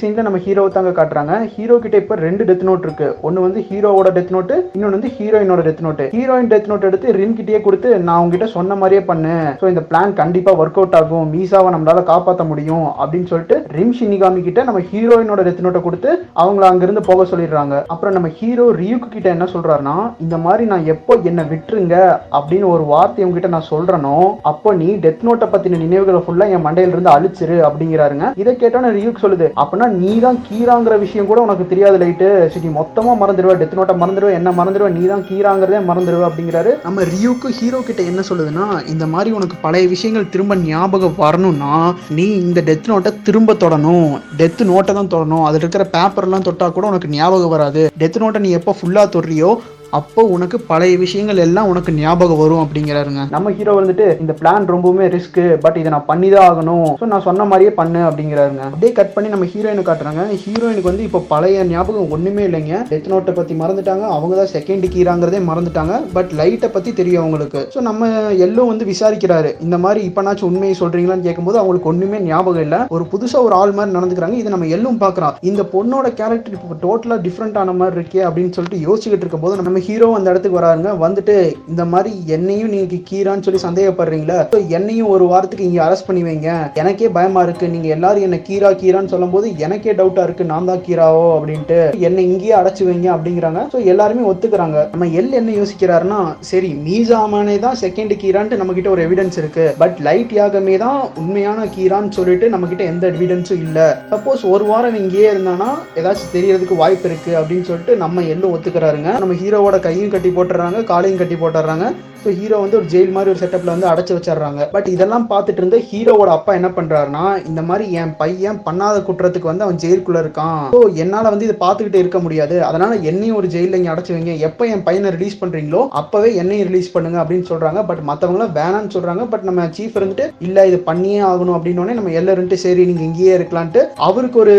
சீனில் நம்ம ஹீரோவை தாங்க காட்டுறாங்க. ஹீரோ கிட்ட இப்போ ரெண்டு டெத் நோட் இருக்கு. ஒன்னு வந்து ஹீரோவோட டெத் நோட் இன்னொன்னு வந்து ஹீரோயினோட death note heroine death note எடுத்து ரின் கிட்டே கொடுத்து நான் உங்ககிட்ட சொன்ன மாதிரியே பண்ணு. ஸோ இந்த பிளான் கண்டிப்பா ஒர்க் அவுட் ஆகும். மீசாவை நம்மளால காப்பாற்ற முடியும். அப்படின்னு சொல்லிட்டு ரிம் ஷினிகாமி கிட்ட நம்ம ஹீரோயினோட டெத் நோட்டை கொடுத்து அவங்கள அங்கிருந்து போக சொல்லிடுறாங்க. அப்புறம் நம்ம ஹீரோ ரியூக்கு கிட்ட என்ன சொல்றாருன்னா இந்த மாதிரி நான் எப்போ என்னை விட்டுருங்க? அப்படின்னு ஒரு வார்த்தை உங்ககிட்ட நான் சொல்றேனோ அப்போ நீ டெத் நோட்டை பத்தின நினைவுகளை ஃபுல்லா என் மண்டையில இருந்து அழிச்சிரு அப்படிங்கிறாருங்க. இதை கேட்டோன்னு ரியூக் சொல்லுது அப்படின்னா நீ தான் கீராங்கிற விஷயம் கூட உனக்கு தெரியாது லைட்டு சரி மொத்தமாக மொத்தமா மறந்துடுவ. டெத் நோட்டை மறந்துடுவ. என்ன மறந்துடுவா? நீ தான் கீராங்கிறதே மறந்துடுவ அப்படிங்கிறாரு. நம்ம ரியூக்கு ஹீரோ கிட்ட என்ன சொல்லுதுன்னா இந்த மாதிரி உனக்கு பழைய விஷயங்கள் திரும்ப ஞாபகம் வரணும்னா நீ இந்த டெத் நோட்டை திரும்ப தொடணும். டெத் நோட்டை தான் தொடணும். அதில் இருக்கிற பேப்பர்லாம் தொட்டா கூட உனக்கு ஞாபகம் வராது. டெத் நோட்டை நீ எப்போ ஃபுல்லா தொடுறியோ அப்போ உனக்கு பழைய விஷயங்கள் எல்லாம் உனக்கு ஞாபகம் வரும் அப்படிங்கிறாருங்க. நம்ம ஹீரோ வந்துட்டு இந்த பிளான் ரொம்பவுமே ரிஸ்க் பட் இதை நான் பண்ணி தான் ஆகணும். ஸோ நான் சொன்ன மாதிரியே பண்ணு அப்படிங்கிறாருங்க. அப்படியே கட் பண்ணி நம்ம ஹீரோயினை காட்டுறாங்க. ஹீரோயினுக்கு வந்து இப்போ பழைய ஞாபகம் ஒண்ணுமே இல்லைங்க. டெத் நோட்டை பத்தி மறந்துட்டாங்க. அவங்க தான் செகண்ட் கீராங்கிறதே மறந்துட்டாங்க. பட் லைட்டை பத்தி தெரியும் அவங்களுக்கு. ஸோ நம்ம எல்லோ வந்து விசாரிக்கிறாரு. இந்த மாதிரி இப்பனாச்சும் உண்மையை சொல்றீங்களான்னு கேட்கும்போது அவங்களுக்கு ஒண்ணுமே ஞாபகம் இல்லை. ஒரு புதுசா ஒரு ஆள் மாதிரி நடந்துக்கிறாங்க. இதை நம்ம எல்லும் பார்க்குறோம் இந்த பொண்ணோட கேரக்டர் இப்போ டோட்டலா டிஃப்ரெண்ட் ஆன மாதிரி இருக்கே அப்படின்னு சொல்லிட்டு யோசிச்சுக்கிட்டு இருக்கும்போது நம்ம ஹீரோ அந்த இடத்துக்கு வராருங்க. வந்துட்டு இந்த மாதிரி என்னையும் நீங்க கீரான்னு சொல்லி சந்தேகப்படுறீங்களா? என்னையும் ஒரு வாரத்துக்கு இங்க அரெஸ்ட் பண்ணி வைங்க. எனக்கே பயமா இருக்கு. நீங்க எல்லாரும் என்ன கீரா கீரான்னு சொல்லும்போது எனக்கே டவுட்டா இருக்கு. நான் தான் கீராவோ அப்படின்ட்டு. என்னை இங்கேயே அடைச்சு வைங்க அப்படிங்கிறாங்க. ஸோ எல்லாருமே ஒத்துக்கிறாங்க. நம்ம எல் என்ன யோசிக்கிறாருன்னா சரி மீசாமனே தான் செகண்ட் கீரான்ட்டு நம்ம கிட்ட ஒரு எவிடன்ஸ் இருக்கு. பட் லைட் யாகமே தான் உண்மையான கீரான்னு சொல்லிட்டு நம்ம கிட்ட எந்த எவிடன்ஸும் இல்லை. சப்போஸ் ஒரு வாரம் இங்கேயே இருந்தானா ஏதாச்சும் தெரியறதுக்கு வாய்ப்பு இருக்கு அப்படின்னு சொல்லிட்டு நம்ம எல்லும் ஒத்துக்கிறாருங்க. நம்ம ஹீரோ ஹீரோவோட கையும் கட்டி போட்டுறாங்க காலையும் கட்டி போட்டுறாங்க. ஸோ ஹீரோ வந்து ஒரு ஜெயில் மாதிரி ஒரு செட்டப்ல வந்து அடைச்சு வச்சிடுறாங்க. பட் இதெல்லாம் பார்த்துட்டு இருந்த ஹீரோவோட அப்பா என்ன பண்றாருன்னா இந்த மாதிரி என் பையன் பண்ணாத குற்றத்துக்கு வந்து அவன் ஜெயிலுக்குள்ள இருக்கான். ஸோ என்னால வந்து இதை பார்த்துக்கிட்டே இருக்க முடியாது. அதனால என்னையும் ஒரு ஜெயில இங்கே அடைச்சு வைங்க. எப்போ என் பையனை ரிலீஸ் பண்றீங்களோ அப்பவே என்னையும் ரிலீஸ் பண்ணுங்க அப்படின்னு சொல்றாங்க. பட் மற்றவங்களாம் வேணாம்னு சொல்றாங்க. பட் நம்ம சீஃப் இருந்துட்டு இல்ல இது பண்ணியே ஆகணும். அப்படின்னு நம்ம எல்லாரும் சரி நீங்க இங்கேயே இருக்கலான்ட்டு அவருக்கு ஒரு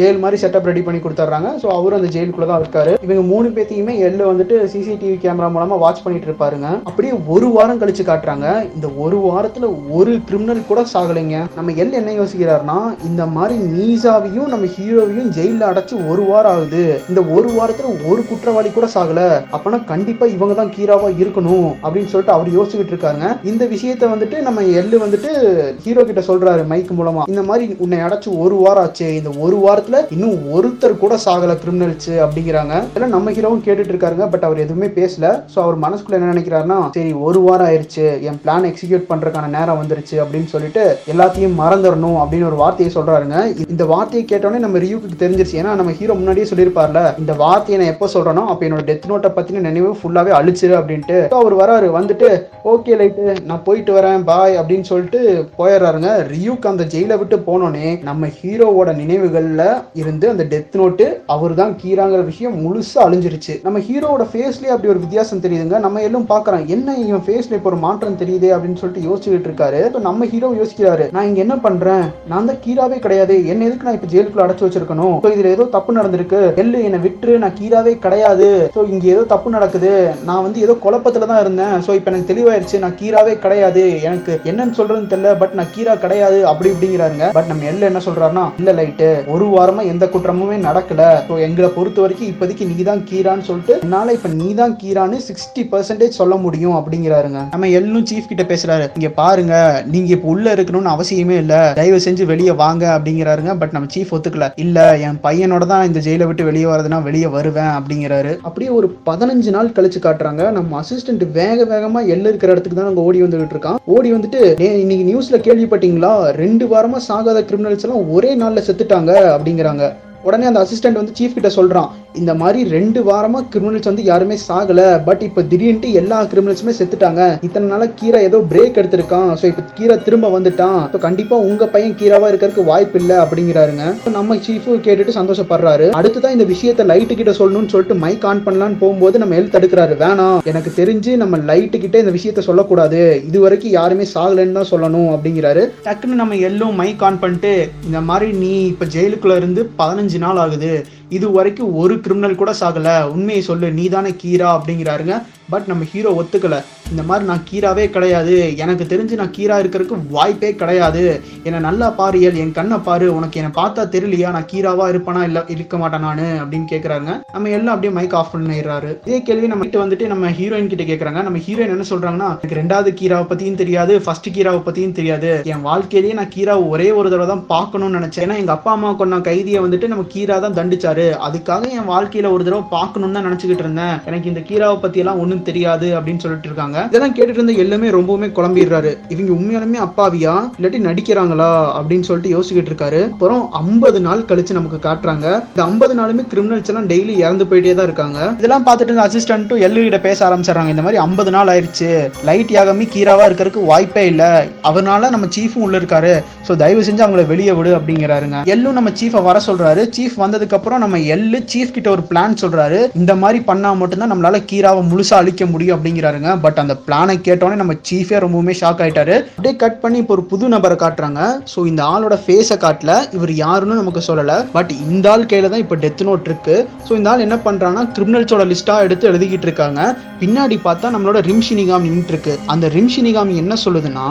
ஜெயில் மாதிரி செட்டப் ரெடி பண்ணி கொடுத்துட்றாங்க. ஸோ அவரும் அந்த ஜெயிலுக்குள்ள தான் இருக்காரு. இவங்க மூணு பேத்தையுமே எல்லு வந்துட்டு சிசிடிவி கேமரா மூலமா வாட்ச் பண்ணிட்டு இருப்பாருங்க. அப்படியே ஒரு வாரம் கழிச்சு காட்டுறாங்க. இந்த ஒரு வாரத்துல ஒரு கிரிமினல் கூட சாகலைங்க. நம்ம எல் என்ன யோசிக்கிறாருன்னா இந்த மாதிரி நீசாவையும் நம்ம ஹீரோவையும் ஜெயில அடைச்சு ஒரு வாரம் ஆகுது. இந்த ஒரு வாரத்துல ஒரு குற்றவாளி கூட சாகல. அப்பனா கண்டிப்பா இவங்க தான் கீராவா இருக்கணும் அப்படின்னு சொல்லிட்டு அவர் யோசிச்சுட்டு இருக்காங்க இந்த விஷயத்த வந்துட்டு நம்ம எள்ளு வந்துட்டு ஹீரோ கிட்ட சொல்றாரு மைக் மூலமா. இந்த மாதிரி உன்னை அடைச்சு ஒரு வாரம் ஆச்சு. இந்த ஒரு வாரத்துல இன்னும் ஒருத்தர் கூட சாகல கிரிமினல்ஸ் அப்படிங்கிறாங்க. நம்ம ஹீரோவும் கேட்டுட்டு இருக்காருங்க. பட் பட் அவர் எதுவுமே பேசல. ஸோ அவர் மனசுக்குள்ள என்ன நினைக்கிறாருன்னா சரி ஒரு வாரம் ஆயிருச்சு என் பிளான் எக்ஸிக்யூட் பண்றதுக்கான நேரம் வந்துருச்சு அப்படின்னு சொல்லிட்டு எல்லாத்தையும் மறந்துடணும் அப்படின்னு ஒரு வார்த்தையை சொல்றாருங்க. இந்த வார்த்தையை கேட்டோடனே நம்ம ரியூக்கு தெரிஞ்சிருச்சு. ஏன்னா நம்ம ஹீரோ முன்னாடியே சொல்லியிருப்பார்ல இந்த வார்த்தையை நான் எப்போ சொல்றேனோ அப்போ என்னோட டெத் நோட்டை பத்தின நினைவு ஃபுல்லாவே அழிச்சிரு அப்படின்ட்டு. அவர் வராரு வந்துட்டு ஓகே லைட்டு நான் போயிட்டு வரேன் பாய் அப்படின்னு சொல்லிட்டு போயிடுறாருங்க. ரியூக்கு அந்த ஜெயிலை விட்டு போனோடனே நம்ம ஹீரோவோட நினைவுகள்ல இருந்து அந்த டெத் நோட்டு அவர் தான் கீராங்கிற விஷயம் முழுசா அழிஞ்சிருச்சு. நம்ம ஹீரோவோட ஃபேஸ்லயே அப்படி ஒரு வித்தியாசம் தெரியுதுங்க. நம்ம எல்லாம் பார்க்குறோம் என்ன இவன் ஃபேஸ்ல இப்போ ஒரு மாற்றம் தெரியுது? அப்படின்னு சொல்லிட்டு யோசிச்சுட்டு இருக்காரு. இப்போ நம்ம ஹீரோ யோசிக்கிறாரு நான் இங்கே என்ன பண்றேன்? நான் தான் கீராவே கிடையாது. என்ன எதுக்கு நான் இப்போ ஜெயிலுக்குள்ள அடைச்சு வச்சிருக்கணும்? ஸோ இதுல ஏதோ தப்பு நடந்திருக்கு. எல்லு என்னை விட்டுரு. நான் கீராவே கிடையாது. ஸோ இங்க ஏதோ தப்பு நடக்குது. நான் வந்து ஏதோ குழப்பத்துல தான் இருந்தேன். ஸோ இப்போ எனக்கு தெளிவாயிருச்சு. நான் கீராவே கிடையாது. எனக்கு என்னன்னு சொல்றதுன்னு தெரியல. பட் நான் கீரா கிடையாது. அப்படி இப்படிங்கிறாருங்க. பட் நம்ம எல்ல என்ன சொல்றாருன்னா இல்ல லைட்டு ஒரு வாரமா எந்த குற்றமுமே நடக்கல. ஸோ எங்களை பொறுத்த வரைக்கும் இப்போதைக்கு நீ தான் கீரான்னு சொல்லிட்டு என்னால இப்ப நீ தான் கீரான்னு சிக்ஸ்டி பர்சன்டேஜ் சொல்ல முடியும் அப்படிங்கிறாருங்க. நம்ம எல்லும் சீஃப் கிட்ட பேசுறாரு. இங்க பாருங்க நீங்க இப்போ உள்ள இருக்கணும்னு அவசியமே இல்ல. தயவு செஞ்சு வெளியே வாங்க அப்படிங்கிறாருங்க. பட் நம்ம சீஃப் ஒத்துக்கல. இல்ல என் பையனோட தான் இந்த ஜெயிலை விட்டு வெளியே வரதுனா வெளியே வருவேன் அப்படிங்கிறாரு. அப்படியே ஒரு பதினஞ்சு நாள் கழிச்சு காட்டுறாங்க. நம்ம அசிஸ்டன்ட் வேக வேகமா எல்ல இருக்கிற இடத்துக்கு தான் அங்க ஓடி வந்துகிட்டு இருக்கான். ஓடி வந்துட்டு இன்னைக்கு நியூஸ்ல கேள்விப்பட்டீங்களா? ரெண்டு வாரமா சாகாத கிரிமினல்ஸ் எல்லாம் ஒரே நாள்ல செத்துட்டாங்க. அப்படிங்கிறாங்க. உடனே அந்த அசிஸ்டன்ட் வந்து சீஃப் கிட்ட சொல்றான். இந்த மாதிரி ரெண்டு வாரமா கிரிமினல்ஸ் வந்து யாருமே சாகல. பட் இப்ப திடீர்னு எல்லா கிரிமினல்ஸுமே செத்துட்டாங்க. இத்தனை நாளாக கீரா ஏதோ பிரேக் எடுத்திருக்கான். ஸோ இப்ப கீரா திரும்ப வந்துட்டான். ஸோ கண்டிப்பா உங்க பையன் கீராவா இருக்கிறதுக்கு வாய்ப்பு இல்லை அப்படிங்கிறாருங்க. நம்ம சீஃபு கேட்டுட்டு சந்தோஷப்படுறாரு. அடுத்துதான் இந்த விஷயத்த லைட்டு கிட்ட சொல்லணும்னு சொல்லிட்டு மைக் ஆன் பண்ணலான்னு போகும்போது நம்ம எழுத்து தடுக்கிறாரு. வேணாம். எனக்கு தெரிஞ்சு நம்ம லைட்டு கிட்ட இந்த விஷயத்த சொல்லக்கூடாது. இது வரைக்கும் யாருமே சாகலைன்னு தான் சொல்லணும் அப்படிங்கிறாரு. டக்குன்னு நம்ம எல்லோ மைக் ஆன் பண்ணிட்டு இந்த மாதிரி நீ இப்ப ஜெயிலுக்குள்ள இருந்து பதினஞ்சு நாள் ஆகுது. இது வரைக்கும் ஒரு கிரிமினல் கூட சாகல. உண்மையை சொல்லு. நீ தானே கீரா அப்படிங்கிறாருங்க. பட் நம்ம ஹீரோ ஒத்துக்கலை. இந்த மாதிரி நான் கீராவே கிடையாது. எனக்கு தெரிஞ்சு நான் கீரா இருக்கிறதுக்கு வாய்ப்பே கிடையாது. என்னை நல்லா பாரு என் கண்ணை பாரு. உனக்கு என்னை பார்த்தா தெரியலையா? நான் கீராவா இருப்பானா? இல்லை இருக்க மாட்டேன் நான்? அப்படின்னு கேட்குறாங்க நம்ம எல்லாம் அப்படியே மைக் ஆஃப் பண்ணிடுறாரு. இதே கேள்வி நம்ம கிட்ட வந்துட்டு நம்ம ஹீரோயின் கிட்ட கேட்குறாங்க நம்ம ஹீரோயின் என்ன சொல்றாங்கன்னா எனக்கு ரெண்டாவது கீராவை பத்தியும் தெரியாது. ஃபர்ஸ்ட் கீராவை பத்தியும் தெரியாது. என் வாழ்க்கையிலேயே நான் கீராவை ஒரே ஒரு தடவை தான் பார்க்கணும்னு நினைச்சேன். ஏன்னா எங்க அப்பா அம்மா கொண்ட கைதியை வந்துட்டு நம்ம கீரா தான் தண்டிச்சாரு. அதுக்காக என் வாழ்க்கையில ஒரு தடவை பார்க்கணும்னு தான் நினைச்சுக்கிட்டு இருந்தேன். எனக்கு இந்த கீராவை பத்தி எல்லாம் ஒன்றும் தெரியாது அப்படின்னு சொல்லிட்டு இருக்காங்க. இதெல்லாம் கேட்டுட்டு இருந்த எல்லாமே ரொம்பவுமே குழம்பிடுறாரு. இவங்க உண்மையாலுமே அப்பாவியா? இல்லாட்டி நடிக்கிறாங்களா? அப்படின்னு சொல்லிட்டு யோசிக்கிட்டு இருக்காரு. அப்புறம் ஐம்பது நாள் கழிச்சு நமக்கு காட்டுறாங்க. இந்த ஐம்பது நாளுமே கிரிமினல்ஸ் எல்லாம் டெய்லி இறந்து போயிட்டே தான் இருக்காங்க. இதெல்லாம் பார்த்துட்டு இந்த அசிஸ்டன்ட்டும் எல்லுகிட்ட பேச ஆரம்பிச்சிடறாங்க. இந்த மாதிரி ஐம்பது நாள் ஆயிடுச்சு. லைட் யாகமி கீராவா இருக்கிறதுக்கு வாய்ப்பே இல்லை. அவனால நம்ம சீஃபும் உள்ள இருக்காரு. ஸோ தயவு செஞ்சு அவங்கள வெளியே விடு அப்படிங்கிறாருங்க. எல்லும் நம்ம சீஃபை வர சொல்றாரு. சீஃப் வந்ததுக்கு அப்புறம் நம்ம எல்லு சீஃப் கிட்ட ஒரு பிளான் சொல்றாரு. இந்த மாதிரி பண்ணா மட்டும்தான் நம்மளால கீராவை முழுசா அழிக்க முடியும் அப்படிங்கிறாருங்க. பட் அந்த பிளானை கேட்டோன்னே நம்ம சீஃபே ரொம்பவுமே ஷாக் ஆயிட்டாரு. அப்படியே கட் பண்ணி இப்போ ஒரு புது நபரை காட்டுறாங்க. ஸோ இந்த ஆளோட ஃபேஸை காட்டல. இவர் யாருன்னு நமக்கு சொல்லல. பட் இந்த ஆள் கையில தான் இப்போ டெத் நோட் இருக்கு. ஸோ இந்த ஆள் என்ன பண்றாங்கன்னா கிரிமினல்ஸோட லிஸ்டா எடுத்து எழுதிக்கிட்டு இருக்காங்க. பின்னாடி பார்த்தா நம்மளோட ரிம் ஷினிகாமி இருக்கு. அந்த ரிம் ஷினிகாமி என்ன சொல்லுதுன்னா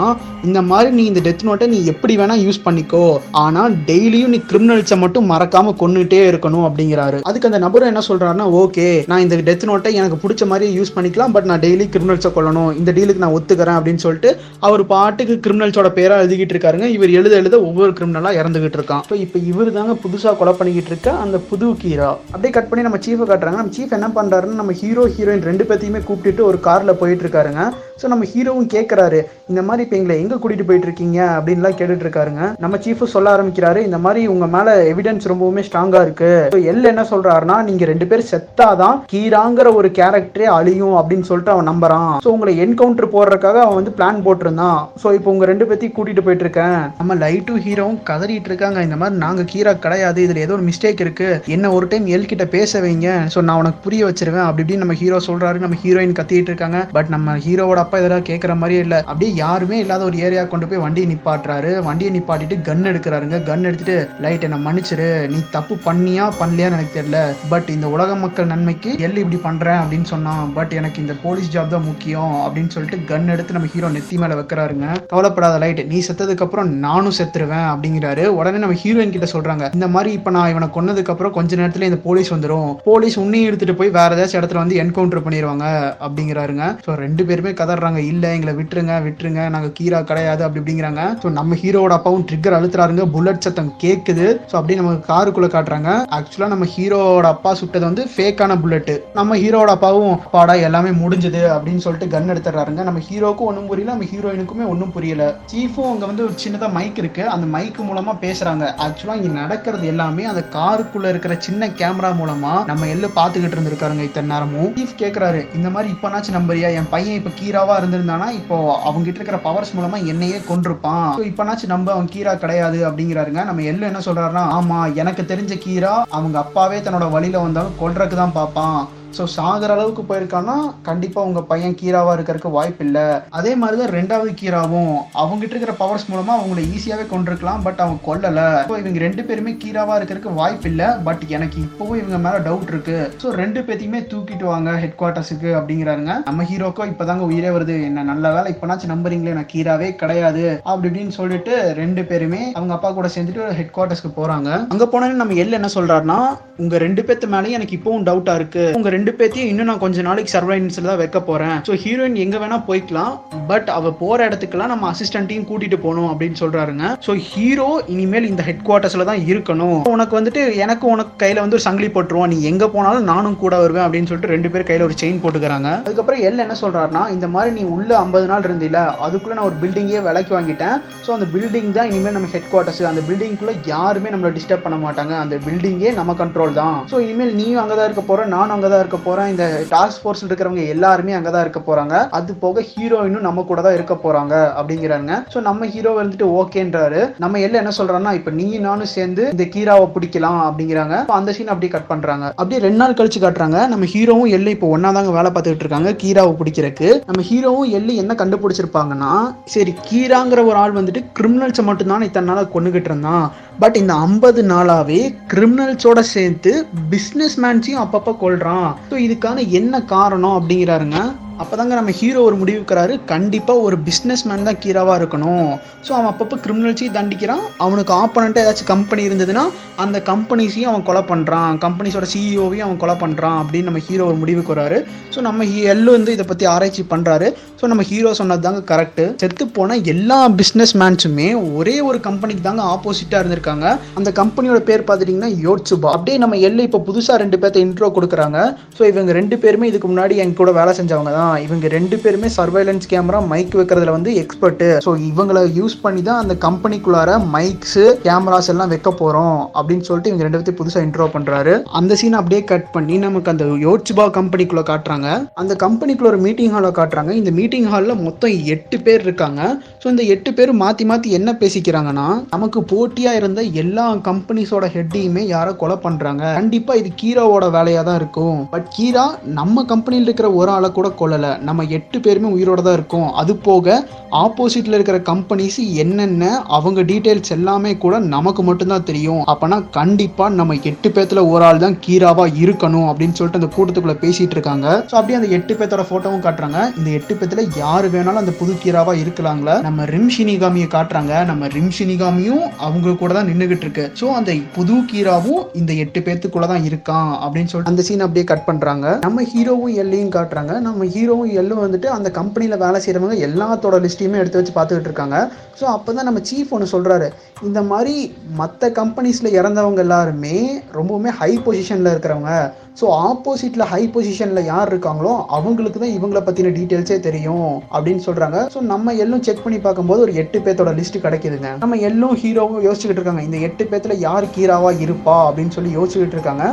இந்த மாதிரி நீ இந்த டெத் நோட்டை நீ எப்படி வேணா யூஸ் பண்ணிக்கோ. ஆனா டெய்லியும் நீ கிரிமினல்ஸை மட்டும் மறக்காம கொண்டுட்டே இருக்கணும் அப்படிங்கிறாரு. அதுக்கு அந்த நபரும் என்ன சொல்றாருன்னா ஓகே நான் இந்த டெத் நோட்டை எனக்கு பிடிச்ச மாதிரி யூஸ் பண்ணி பண்ணிக்கலாம் பட் நான் டெய்லி கிரிமினல்ஸை கொல்லணும். இந்த டீலுக்கு நான் ஒத்துக்கிறேன் அப்படின்னு சொல்லிட்டு அவர் பாட்டுக்கு கிரிமினல்ஸோட பேராக எழுதிக்கிட்டு இருக்காருங்க. இவர் எழுத எழுத ஒவ்வொரு கிரிமினலாக இறந்துகிட்டு இருக்கான். ஸோ இப்போ இவர் தாங்க புதுசாக கொலை பண்ணிக்கிட்டு இருக்க அந்த புது கீரா அப்படியே கட் பண்ணி நம்ம சீஃபை காட்டுறாங்க. நம்ம சீஃப் என்ன பண்ணுறாருன்னு நம்ம ஹீரோ ஹீரோயின் ரெண்டு பேர்த்தையுமே கூப்பிட்டுட்டு ஒரு காரில் போயிட்டு இருக்காருங்க. ஸோ நம்ம ஹீரோவும் கேட்குறாரு இந்த மாதிரி இப்போ எங்களை எங்கே கூட்டிகிட்டு போயிட்டு இருக்கீங்க? அப்படின்லாம் கேட்டுட்டு இருக்காருங்க. நம்ம சீஃபும் சொல்ல ஆரம்பிக்கிறாரு. இந்த மாதிரி உங்கள் மேலே எவிடன்ஸ் ரொம்பவுமே ஸ்ட்ராங்காக இருக்குது ஸோ எல் என்ன சொல்கிறாருன்னா நீங்கள் ரெண்டு பேர் செத்தாதான் கீராங்கிற ஒரு கேரக்டரே அழியும் அப்படின்னு சொல்லிட்டு அவன் நம்புறான். ஸோ உங்களை என்கவுண்டர் போடுறதுக்காக அவன் வந்து பிளான் போட்டிருந்தான். ஸோ இப்போ உங்க ரெண்டு பேர்த்தையும் கூட்டிட்டு போயிட்டு இருக்கேன் நம்ம லைட்டும் ஹீரோவும் கதறிட்டு இருக்காங்க. இந்த மாதிரி நாங்க கீரா கிடையாது. இதுல ஏதோ ஒரு மிஸ்டேக் இருக்கு. என்ன ஒரு டைம் எல் கிட்ட பேச வைங்க. ஸோ நான் உனக்கு புரிய வச்சிருவேன். அப்படி இப்படின்னு நம்ம ஹீரோ சொல்றாரு. நம்ம ஹீரோயின் கத்திட்டு இருக்காங்க. பட் நம்ம ஹீரோவோட அப்பா இதெல்லாம் கேட்கற மாதிரியே இல்லை. அப்படியே யாருமே இல்லாத ஒரு ஏரியா கொண்டு போய் வண்டியை நிப்பாட்டுறாரு. வண்டியை நிப்பாட்டிட்டு கன் எடுக்கிறாருங்க. கன் எடுத்துட்டு லைட் என்ன மன்னிச்சிரு. நீ தப்பு பண்ணியா பண்ணலையான்னு எனக்கு தெரியல. பட் இந்த உலக மக்கள் நன்மைக்கு எல் இப்படி பண்றேன் அப்படின்னு சொன்னான். பட் எனக்கு இந்த போலீஸ் ஜாப் தான் முக்கியம் அப்படின்னு சொல்லிட்டு கன் எடுத்து நம்ம ஹீரோ நெத்தி மேல வைக்கிறாருங்க. கவலைப்படாத லைட் நீ செத்ததுக்கு அப்புறம் நானும் செத்துருவேன் அப்படிங்கிறாரு. உடனே நம்ம ஹீரோயின் கிட்ட சொல்றாங்க. இந்த மாதிரி இப்ப நான் இவனை கொன்னதுக்கு அப்புறம் கொஞ்ச நேரத்துல இந்த போலீஸ் வந்துரும். போலீஸ் உன்னையும் எடுத்துட்டு போய் வேற ஏதாச்சும் இடத்துல வந்து என்கவுண்டர் பண்ணிடுவாங்க அப்படிங்கிறாருங்க. ஸோ ரெண்டு பேருமே கதறாங்க. இல்ல எங்களை விட்டுருங்க விட்டுருங்க. நாங்க கீரா கிடையாது அப்படி அப்படிங்கிறாங்க ஸோ நம்ம ஹீரோட அப்பாவும் ட்ரிக்கர் அழுத்துறாருங்க. புல்லட் சத்தம் கேக்குது. ஸோ அப்படியே நம்ம காருக்குள்ள காட்டுறாங்க. ஆக்சுவலா நம்ம ஹீரோவோட அப்பா சுட்டது வந்து ஃபேக்கான புல்லட் நம்ம ஹீரோட அப்பாவும் அப்பாடா எல்லாமே முடிஞ்சது அப்படின்னு சொல்லிட்டு கன் எடுத்துடுறாருங்க. நம்ம ஹீரோக்கும் ஒன்றும் புரியல நம்ம ஹீரோயினுக்குமே ஒன்றும் புரியல. சீஃபும் அங்கே வந்து ஒரு சின்னதாக மைக் இருக்கு. அந்த மைக் மூலமா பேசுறாங்க. ஆக்சுவலாக இங்கே நடக்கிறது எல்லாமே அந்த காருக்குள்ள இருக்கிற சின்ன கேமரா மூலமா நம்ம எல்லாம் பார்த்துக்கிட்டு இருந்திருக்காருங்க இத்தனை நேரமும். சீஃப் கேட்குறாரு இந்த மாதிரி இப்போனாச்சும் நம்பரியா என் பையன் இப்போ கீராவா இருந்திருந்தானா? இப்போ அவங்க கிட்ட இருக்கிற பவர்ஸ் மூலமா என்னையே கொண்டிருப்பான் இப்போனாச்சும் இப்பனாச்சும் நம்ப? அவன் கீரா கிடையாது அப்படிங்கிறாருங்க. நம்ம எல்லாம் என்ன சொல்றாருன்னா ஆமா எனக்கு தெரிஞ்ச கீரா அவங்க அப்பாவே தன்னோட வழியில வந்தாலும் கொல்றதுக்கு தான் பார்ப்பான் ஸோ சாகிற அளவுக்கு போயிருக்கான்னா கண்டிப்பா உங்க பையன் கீராவா இருக்கிறதுக்கு வாய்ப்பு இல்லை. அதே மாதிரிதான் ரெண்டாவது கீராவும் அவங்ககிட்ட இருக்கிற பவர்ஸ் மூலமா அவங்கள ஈஸியாவே கொண்டிருக்கலாம் பட் அவங்க கொல்லலை. ஸோ இவங்க ரெண்டு பேருமே கீராவா இருக்கிறதுக்கு வாய்ப்பு இல்லை பட் எனக்கு இப்போவும் இவங்க மேல டவுட் இருக்கு. ஸோ ரெண்டு பேத்தையுமே தூக்கிட்டு வாங்க ஹெட் குவார்ட்டர்ஸுக்கு அப்படிங்கிறாருங்க. நம்ம ஹீரோக்கோ இப்பதாங்க உயிரே வருது. என்ன நல்ல வேலை. இப்பனாச்சும் நம்புறீங்களே நான் கீராவே கிடையாது. அப்படி இப்படின்னு சொல்லிட்டு ரெண்டு பேருமே அவங்க அப்பா கூட சேர்ந்துட்டு ஹெட் குவார்ட்டர்ஸ்க்கு போறாங்க. அங்க போனோன்னு நம்ம எல்ல என்ன சொல்றாருன்னா உங்க ரெண்டு பேத்து மேலேயும் எனக்கு இப்போவும் டவுட்டா இருக்கு. உங்க ரெண்டு பேர்த்தையும் இன்னும் நான் கொஞ்ச நாளைக்கு சர்வைன்ஸில் தான் வைக்க போறேன். ஸோ ஹீரோயின் எங்க வேணா போய்க்கலாம் பட் அவ போற இடத்துக்குலாம் நம்ம அசிஸ்டன்ட்டையும் கூட்டிட்டு போகணும் அப்படின்னு சொல்றாருங்க. ஸோ ஹீரோ இனிமேல் இந்த ஹெட் குவார்ட்டர்ஸ்ல தான் இருக்கணும். உனக்கு வந்துட்டு எனக்கு உனக்கு கையில வந்து ஒரு சங்கிலி போட்டுருவோம். நீ எங்க போனாலும் நானும் கூட வருவேன் அப்படின்னு சொல்லிட்டு ரெண்டு பேர் கையில ஒரு செயின் போட்டுக்கிறாங்க. அதுக்கப்புறம் எல் என்ன சொல்றாருன்னா இந்த மாதிரி நீ உள்ள ஐம்பது நாள் இருந்தில அதுக்குள்ள நான் ஒரு பில்டிங்கே விலைக்கு வாங்கிட்டேன். ஸோ அந்த பில்டிங் தான் இனிமேல் நம்ம ஹெட் குவார்ட்டர்ஸ் அந்த பில்டிங்குள்ள யாருமே நம்மளை டிஸ்டர்ப் பண்ண மாட்டாங்க. அந்த பில்டிங்கே நம்ம கண்ட்ரோல் தான். ஸோ இனிமேல் நீயும் அங்கதான் இருக்க போற நானும் அங்கதான் இருக்க போறான். இந்த டாஸ்க் ஃபோர்ஸ்ல இருக்கிறவங்க எல்லாருமே அங்கதான் இருக்க போறாங்க. அது போக ஹீரோயினும் நம்ம கூட தான் இருக்க போறாங்க அப்படிங்கிறாங்க ஸோ நம்ம ஹீரோ வந்துட்டு ஓகேன்றாரு. நம்ம எல்லாம் என்ன சொல்றோம்னா இப்போ நீ நானும் சேர்ந்து இந்த கீராவை பிடிக்கலாம் அப்படிங்கிறாங்க. அந்த சீன் அப்படியே கட் பண்றாங்க. அப்படியே ரெண்டு நாள் கழிச்சு காட்டுறாங்க. நம்ம ஹீரோவும் எல்லை இப்போ ஒன்னாதாங்க வேலை பார்த்துக்கிட்டு இருக்காங்க கீராவை பிடிக்கிறதுக்கு. நம்ம ஹீரோவும் எல்லி என்ன கண்டுபிடிச்சிருப்பாங்கன்னா சரி கீராங்கிற ஒரு ஆள் வந்துட்டு கிரிமினல்ஸை மட்டும்தான் இத்தனை நாளாக கொண்டுகிட்டு இருந்தான். பட் இந்த ஐம்பது நாளாவே கிரிமினல்ஸோட சேர்த்து பிஸ்னஸ் மேன்ஸையும் அப்பப்போ கொள்றான் ஸோ இதுக்கான என்ன காரணம் அப்படிங்கிறாருங்க. அப்போதாங்க நம்ம ஹீரோ ஒரு முடிவுக்கிறாரு. கண்டிப்பாக ஒரு பிஸ்னஸ் மேன் தான் கீராவாக இருக்கணும். ஸோ அவன் அப்பப்போ கிரிமினல்ஸையும் தண்டிக்கிறான். அவனுக்கு ஆப்போனண்ட்டாக ஏதாச்சும் கம்பெனி இருந்ததுன்னா அந்த கம்பெனிஸையும் அவன் கொலை பண்ணுறான் கம்பெனிஸோட சிஇஓவையும் அவன் கொலை பண்ணுறான் அப்படின்னு நம்ம ஹீரோ ஒரு முடிவுக்கு வராரு ஸோ நம்ம எல்லு வந்து இதை பற்றி ஆராய்ச்சி பண்ணுறாரு ஸோ நம்ம ஹீரோ சொன்னது தாங்க கரெக்டு செத்து போன எல்லா பிஸ்னஸ் மேன்ஸுமே ஒரே ஒரு கம்பெனிக்கு தாங்க ஆப்போசிட்டாக இருந்திருக்காங்க. அந்த கம்பெனியோட பேர் பார்த்துட்டிங்கன்னா யோட்சுபா. அப்படியே நம்ம எல்லு இப்போ புதுசாக ரெண்டு பேர்த்த இன்ட்ரோ கொடுக்குறாங்க. ஸோ இவங்க ரெண்டு பேருமே இதுக்கு முன்னாடி என் கூட வேலை செஞ்சவங்க தான். இவங்க ரெண்டு பேருமே சர்வைலன்ஸ் கேமரா மைக் வைக்கிறதுல வந்து எக்ஸ்பர்ட்டு ஸோ இவங்களை யூஸ் பண்ணி தான் அந்த கம்பெனிக்குள்ளார மைக்ஸ் கேமராஸ் எல்லாம் வைக்க போகிறோம் அப்படின்னு சொல்லிட்டு இவங்க ரெண்டு பேர்த்தையும் புதுசாக இன்ட்ரோ பண்ணுறாரு அந்த சீன் அப்படியே கட் பண்ணி நமக்கு அந்த யோட்சுபா கம்பெனிக்குள்ளே காட்டுறாங்க. அந்த கம்பெனிக்குள்ள ஒரு மீட்டிங் ஹாலில் காட்டுறாங்க. இந்த மீட்டிங் ஹாலில் மொத்தம் எட்டு பேர் இருக்காங்க. ஸோ இந்த எட்டு பேர் மாற்றி மாற்றி என்ன பேசிக்கிறாங்கன்னா நமக்கு போட்டியாக இருந்த எல்லா கம்பெனிஸோட ஹெட்டையுமே யாரோ கொலை பண்ணுறாங்க கண்டிப்பாக இது கீராவோட வேலையாக தான் இருக்கும். பட் கீரா நம்ம கம்பெனியில் இருக்கிற ஒரு ஆளை கூட கொலை கொல்லலை நம்ம எட்டு பேருமே உயிரோட தான் இருக்கோம். அது போக ஆப்போசிட்டில் இருக்கிற கம்பெனிஸ் என்னென்ன அவங்க டீட்டெயில்ஸ் எல்லாமே கூட நமக்கு மட்டும்தான் தெரியும். அப்போனா கண்டிப்பாக நம்ம எட்டு பேர்த்துல ஒரு ஆள் தான் கீராவாக இருக்கணும் அப்படின்னு சொல்லிட்டு அந்த கூட்டத்துக்குள்ளே பேசிட்டு இருக்காங்க. ஸோ அப்படியே அந்த எட்டு பேர்த்தோட ஃபோட்டோவும் காட்டுறாங்க. இந்த எட்டு பேர்த்துல யார் வேணாலும் அந்த புது கீராவாக இருக்கலாங்களா? நம்ம ரிம் ஷினிகாமியை காட்டுறாங்க. நம்ம ரிம் ஷினிகாமியும் அவங்க கூட தான் நின்றுகிட்டு இருக்கு. ஸோ அந்த புது கீராவும் இந்த எட்டு பேர்த்துக்குள்ள தான் இருக்கான் அப்படின்னு சொல்லிட்டு அந்த சீன் அப்படியே கட் பண்ணுறாங்க நம்ம ஹீரோவும் எல்லையும் காட்டுறாங்க. நம்ம ஹீரோ ஹீரோவும் எல்லும் வந்துட்டு அந்த கம்பெனியில் வேலை செய்கிறவங்க எல்லாத்தோட லிஸ்ட்டையுமே எடுத்து வச்சு பார்த்துக்கிட்டு இருக்காங்க. ஸோ அப்போ தான் நம்ம சீஃப் ஒன்று சொல்கிறாரு இந்த மாதிரி மற்ற கம்பெனிஸில் இறந்தவங்க எல்லாருமே ரொம்பவுமே ஹை பொசிஷனில் இருக்கிறவங்க. ஸோ ஆப்போசிட்ல ஹை பொசிஷன்ல யார் இருக்காங்களோ அவங்களுக்கு தான் இவங்கள பத்தின டீட்டெயில்ஸே தெரியும் அப்படின்னு சொல்றாங்க. ஸோ நம்ம எல்லாம் செக் பண்ணி பார்க்கும்போது ஒரு எட்டு பேர்த்தோட லிஸ்ட் கிடைக்குதுங்க. நம்ம எல்லாம் ஹீரோவும் யோசிச்சுக்கிட்டு இருக்காங்க. இந்த எட்டு பேர்த்துல யார் ஹீரோவா இருப்பா அப்படின்னு சொல்லி யோசிச்சுக்கிட்டு இருக்காங்க.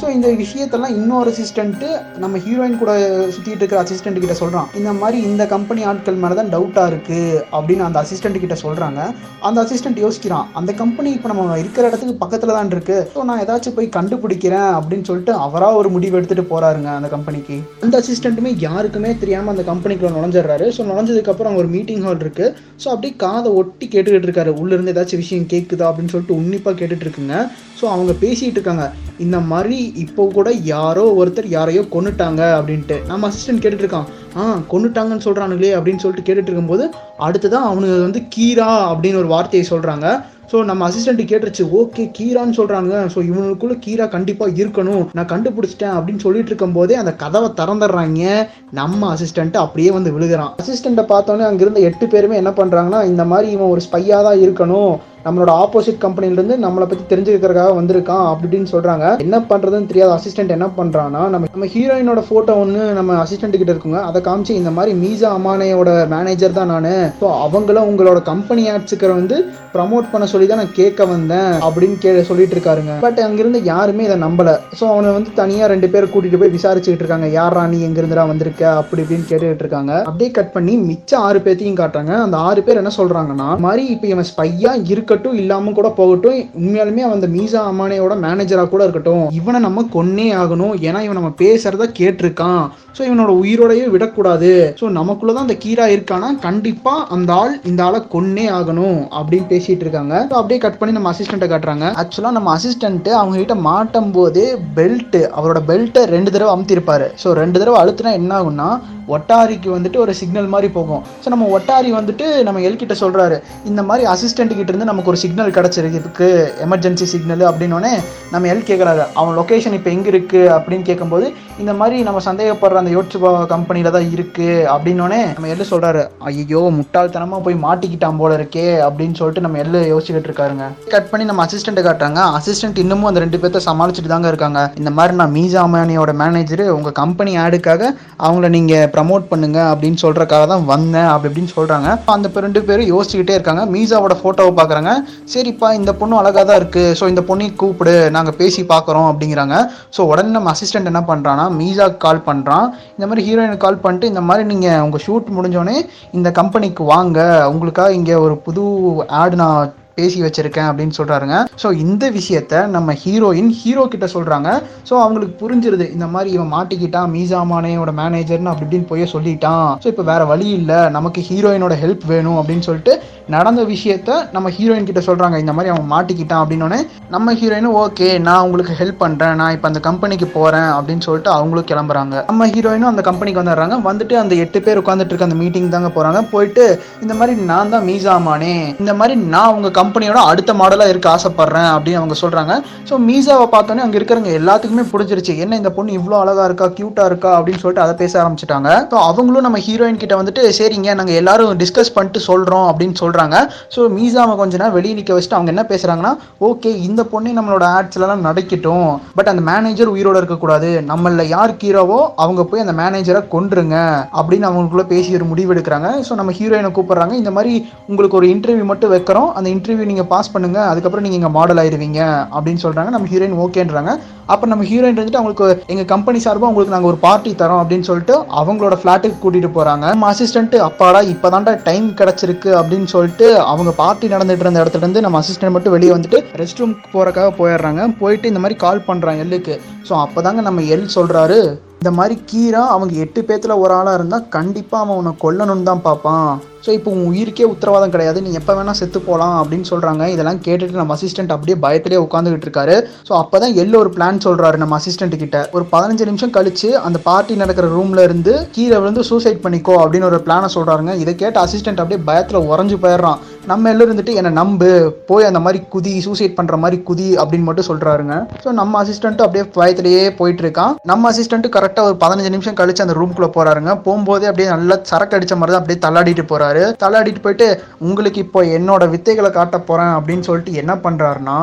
ஸோ இந்த விஷயத்தெல்லாம் இன்னொரு அசிஸ்டன்ட்டு நம்ம ஹீரோயின் கூட சுத்திட்டு இருக்கிற அசிஸ்டன்ட் கிட்ட சொல்றான். இந்த மாதிரி இந்த கம்பெனி ஆட்கள் மேலே தான் டவுட்டா இருக்கு அப்படின்னு அந்த அசிஸ்டன்ட் கிட்ட சொல்றாங்க. அந்த அசிஸ்டன்ட் யோசிக்கிறான். அந்த கம்பெனி இப்போ நம்ம இருக்கிற இடத்துக்கு பக்கத்துல தான் இருக்கு. ஸோ நான் ஏதாச்சும் போய் கண்டுபிடிக்கிறேன் அப்படின்னு சொல்லிட்டு அவரா ஒரு முடிவு எடுத்துட்டு போறாருங்க அந்த கம்பெனிக்கு அந்த அசிஸ்டன்ட்டுமே யாருக்குமே தெரியாம அந்த கம்பெனிக்குள்ள நுழைஞ்சிடுறாரு. ஸோ நுழைஞ்சதுக்கப்புறம் அங்கே ஒரு மீட்டிங் ஹால் இருக்கு. ஸோ அப்படியே காதை ஒட்டி கேட்டுக்கிட்டு இருக்காரு. உள்ள இருந்து ஏதாச்சும் விஷயம் கேட்குதா அப்படின்னு சொல்லிட்டு உன்னிப்பாக கேட்டுட்டு இருக்குங்க. ஸோ அவங்க பேசிட்டு இருக்காங்க. இந்த மாதிரி இப்போ கூட யாரோ ஒருத்தர் யாரையோ கொன்னுட்டாங்க அப்படின்ட்டு. நம்ம அசிஸ்டன்ட் கேட்டுட்டு இருக்கான். ஆ கொண்டுட்டாங்கன்னு சொல்றானுங்களே அப்படின்னு சொல்லிட்டு கேட்டுட்டு இருக்கும்போது அடுத்ததான் அவனுங்க வந்து கீரா அப்படின்னு ஒரு வார்த்தையை சொல்றாங்க. ஸோ நம்ம அசிஸ்டன்ட் கேட்டுருச்சு ஓகே கீரான்னு சொல்றாங்க ஸோ இவனுக்குள்ள கீரா கண்டிப்பா இருக்கணும். நான் கண்டுபிடிச்சிட்டேன் அப்படின்னு சொல்லிட்டு இருக்கும் போதே அந்த கதவை திறந்துடுறாங்க. நம்ம அசிஸ்டன்ட் அப்படியே வந்து விழுகிறான். அசிஸ்டண்ட்டை பார்த்தோன்னே அங்கிருந்த எட்டு பேருமே என்ன பண்றாங்கன்னா இந்த மாதிரி இவன் ஒரு ஸ்பையா தான் இருக்கணும். நம்மளோட ஆப்போசிட் கம்பெனிலேருந்து நம்மளை பற்றி தெரிஞ்சுக்கிறதுக்காக வந்திருக்கான் அப்படி இப்படின்னு சொல்கிறாங்க என்ன பண்ணுறதுன்னு தெரியாத அசிஸ்டன்ட் என்ன பண்ணுறான்னா நம்ம நம்ம ஹீரோயினோட ஃபோட்டோ ஒன்று நம்ம அசிஸ்டன்ட் கிட்ட இருக்குங்க. அதை காமிச்சு இந்த மாதிரி மீசா அமானையோட மேனேஜர் தான் நான். ஸோ அவங்களும் உங்களோட கம்பெனி ஆட்ஸுக்கு வந்து ப்ரமோட் பண்ண சொல்லி தான் நான் கேட்க வந்தேன் அப்படின்னு கே சொல்லிட்டு இருக்காருங்க. பட் அங்கிருந்து யாருமே இதை நம்பல. ஸோ அவனை வந்து தனியாக ரெண்டு பேரை கூட்டிகிட்டு போய் விசாரிச்சுக்கிட்டு இருக்காங்க. யாரா நீ? எங்கிருந்துடா வந்திருக்க? அப்படி இப்படின்னு கேட்டுக்கிட்டு இருக்காங்க. அப்படியே கட் பண்ணி மிச்ச ஆறு பேர்த்தையும் காட்டுறாங்க. அந்த ஆறு பேர் என்ன சொல்கிறாங்கன்னா மாதிரி இப்போ இவன் ஸ்பையாக இருக்க இருக்கட்டும் இல்லாம கூட போகட்டும். உண்மையாலுமே அவன் அந்த மீசா அமானையோட மேனேஜரா கூட இருக்கட்டும். இவனை நம்ம கொன்னே ஆகணும். ஏன்னா இவன் நம்ம பேசுறத கேட்டிருக்கான். ஸோ இவனோட உயிரோடையே விடக்கூடாது. ஸோ நமக்குள்ளதான் அந்த கீரா இருக்கானா? கண்டிப்பா அந்த ஆள் இந்த ஆளை கொன்னே ஆகணும் அப்படின்னு பேசிட்டு இருக்காங்க. ஸோ அப்படியே கட் பண்ணி நம்ம அசிஸ்டண்ட்டை காட்டுறாங்க. ஆக்சுவலா நம்ம அசிஸ்டன்ட் அவங்க கிட்ட மாட்டும் போது பெல்ட் அவரோட பெல்ட்டை ரெண்டு தடவை அமுத்திருப்பாரு. ஸோ ரெண்டு தடவை அழுத்தினா என்ன ஆகும்னா ஒட்டாரிக்கு வந்துட்டு ஒரு சிக்னல் மாதிரி போகும். ஸோ நம்ம ஒட்டாரி வந்துட்டு நம்ம எல் கிட்ட சொல்றாரு இந்த மாதிரி அசிஸ்டன்ட் கிட்ட இருந்து நம்ம நமக்கு ஒரு சிக்னல் கிடைச்சிருக்கு எமர்ஜென்சி சிக்னல் அப்படின்னோடனே நம்ம எல் கேட்குறாரு அவன் லொக்கேஷன் இப்போ எங்கே இருக்கு அப்படின்னு கேட்கும்போது இந்த மாதிரி நம்ம சந்தேகப்படுற அந்த யோட்சுபா கம்பெனியில தான் இருக்கு அப்படின்னோடனே நம்ம எள்ளு சொல்றாரு ஐயோ முட்டாள்தனமா போய் மாட்டிக்கிட்டான் போல இருக்கே அப்படின்னு சொல்லிட்டு நம்ம எள்ளு யோசிச்சுக்கிட்டு இருக்காருங்க. கட் பண்ணி நம்ம அசிஸ்டன்ட் காட்டுறாங்க. அசிஸ்டன்ட் இன்னமும் அந்த ரெண்டு பேர்த்த சமாளிச்சுட்டு தாங்க இருக்காங்க. இந்த மாதிரி நான் மீசா அமானியோட மேனேஜர் உங்க கம்பெனி ஆடுக்காக அவங்கள நீங்க ப்ரமோட் பண்ணுங்க அப்படின்னு சொல்கிறக்காக தான் வந்தேன் அப்படி இப்படின்னு சொல்றாங்க. அந்த ரெண்டு பேரும் யோசிச்சுக்கிட்டே இருக்காங்க. மீசாவோட போட்டோவை பாக்குறாங்க. சரிப்பா இந்த பொண்ணு அழகா தான் இருக்கு. ஸோ இந்த பொண்ணையும் கூப்பிடு. நாங்க பேசி பார்க்குறோம் அப்படிங்கிறாங்க. ஸோ உடனே நம்ம அசிஸ்டன்ட் என்ன பண்றான்னா மீசாக்கு கால் பண்ணுறான் இந்த மாதிரி ஹீரோயினுக்கு கால் பண்ணிட்டு இந்த மாதிரி நீங்கள் உங்கள் ஷூட் முடிஞ்சோடனே இந்த கம்பெனிக்கு வாங்க. உங்களுக்காக இங்கே ஒரு புது ஆடு நான் பேசி வச்சிருக்கேன் அப்படின்னு சொல்றாருங்க. ஸோ இந்த விஷயத்த நம்ம ஹீரோயின் ஹீரோ கிட்ட சொல்றாங்க. ஸோ அவங்களுக்கு புரிஞ்சிருது இந்த மாதிரி இவன் மாட்டிக்கிட்டான் மீசாமானேயோட மேனேஜர்னு அப்படி இப்படின்னு போய் சொல்லிட்டான். ஸோ இப்போ வேற வழி இல்லை நமக்கு ஹீரோயினோட ஹெல்ப் வேணும் அப்படின்னு சொல்லிட்டு நடந்த விஷயத்த நம்ம ஹீரோயின் கிட்ட சொல்றாங்க. இந்த மாதிரி அவன் மாட்டிக்கிட்டான் அப்படின்னோடனே நம்ம ஹீரோயினும் ஓகே நான் உங்களுக்கு ஹெல்ப் பண்றேன் நான் இப்போ அந்த கம்பெனிக்கு போறேன் அப்படின்னு சொல்லிட்டு அவங்களும் கிளம்புறாங்க. நம்ம ஹீரோயினும் அந்த கம்பெனிக்கு வந்துடுறாங்க. வந்துட்டு அந்த எட்டு பேர் உட்காந்துட்டு இருக்க அந்த மீட்டிங் தாங்க போறாங்க. போயிட்டு இந்த மாதிரி நான் தான் மீசாமானே இந்த மாதிரி நான் உங்க கம்பெனியோட அடுத்த மாடலாக இருக்க ஆசைப்பட்றேன் அப்படின்னு அவங்க சொல்கிறாங்க ஸோ மீசாவை பார்த்தோன்னே அங்கே இருக்கிறவங்க எல்லாத்துக்குமே பிடிச்சிருச்சு. என்ன இந்த பொண்ணு இவ்வளோ அழகாக இருக்கா க்யூட்டாக இருக்கா அப்படின்னு சொல்லிட்டு அதை பேச ஆரம்பிச்சிட்டாங்க. ஸோ அவங்களும் நம்ம ஹீரோயின் கிட்ட வந்துட்டு சரிங்க நாங்கள் எல்லாரும் டிஸ்கஸ் பண்ணிட்டு சொல்கிறோம் அப்படின்னு சொல்கிறாங்க ஸோ மீசாவை கொஞ்ச நேரம் வெளியே நிற்க வச்சுட்டு அவங்க என்ன பேசுகிறாங்கன்னா ஓகே இந்த பொண்ணே நம்மளோட ஆட்ஸ்லாம் நடக்கட்டும். பட் அந்த மேனேஜர் உயிரோட இருக்கக்கூடாது. நம்மள யார் ஹீரோவோ அவங்க போய் அந்த மேனேஜரை கொண்டுருங்க அப்படின்னு அவங்களுக்குள்ள பேசி ஒரு முடிவு எடுக்கிறாங்க. ஸோ நம்ம ஹீரோயினை கூப்பிட்றாங்க. இந்த மாதிரி உங்களுக்கு ஒரு இன்டர்வியூ மட்டும் வைக்கிறோம். அந்த இன்டர்வியூ நீங்க பாஸ் பண்ணுங்க அதுக்கப்புறம் நீங்கள் இங்கே மாடல் ஆயிடுவீங்க அப்படின்னு சொல்கிறாங்க நம்ம ஹீரோயின் ஓகேன்றாங்க அப்போ நம்ம ஹீரோயின் வந்துட்டு அவங்களுக்கு எங்கள் கம்பெனி சார்பாக உங்களுக்கு நாங்கள் ஒரு பார்ட்டி தரோம் அப்படின்னு சொல்லிட்டு அவங்களோட ஃபிளாட்டுக்கு கூட்டிகிட்டு போகிறாங்க நம்ம அசிஸ்டன்ட் அப்பாடா இப்பதான்டா டைம் கிடச்சிருக்கு அப்படின்னு சொல்லிட்டு அவங்க பார்ட்டி நடந்துட்டு இருந்த இடத்துல இருந்து நம்ம அசிஸ்டன்ட் மட்டும் வெளியே வந்துட்டு ரெஸ்ட் ரூம் போகிறக்காக போயிடுறாங்க. போயிட்டு இந்த மாதிரி கால் பண்ணுறாங்க எல்லுக்கு. ஸோ அப்போ தாங்க நம்ம எல் சொல்கிறாரு இந்த மாதிரி கீரா அவங்க எட்டு பேத்துல ஒரு ஆளாக இருந்தால் கண்டிப்பாக அவன் உன்னை கொல்லணும்னு தான் பார்ப்பான். ஸோ இப்போ உன் உயிருக்கே உத்தரவாதம் கிடையாது. நீ எப்போ வேணால் செத்து போகலாம் அப்படின்னு சொல்கிறாங்க இதெல்லாம் கேட்டுட்டு நம்ம அசிஸ்டன்ட் அப்படியே பயத்திலே உட்காந்துக்கிட்டு இருக்காரு. ஸோ அப்பதான் எல்லோ ஒரு பிளான் சொல்கிறாரு நம்ம அசிஸ்டன்ட் கிட்ட. ஒரு பதினஞ்சு நிமிஷம் கழிச்சு அந்த பார்ட்டி நடக்கிற ரூம்ல இருந்து கீழே விழுந்து சூசைட் பண்ணிக்கோ அப்படின்னு ஒரு பிளானை சொல்கிறாருங்க இதை கேட்ட அசிஸ்டன்ட் அப்படியே பயத்தில் உறைஞ்சு போயிடுறான். நம்ம எல்லோரும் இருந்துட்டு என்னை நம்பு போய் அந்த மாதிரி குதி சூசைட் பண்ணுற மாதிரி குதி அப்படின்னு மட்டும் சொல்கிறாருங்க ஸோ நம்ம அசிஸ்டன்ட்டும் அப்படியே பயத்திலேயே போயிட்டு இருக்கான் நம்ம அசிஸ்டண்ட்டு கரெக்டாக ஒரு பதினஞ்சு நிமிஷம் கழிச்சு அந்த ரூம்குள்ளே போகிறாருங்க போகும்போதே அப்படியே நல்லா சரக்கு அடிச்ச மாதிரி தான் அப்படியே தள்ளாடிட்டு போகிறாரு தள்ளாடிட்டு போயிட்டு உங்களுக்கு இப்போ என்னோட வித்தைகளை காட்ட போகிறேன் அப்படின்னு சொல்லிட்டு என்ன பண்ணுறாருன்னா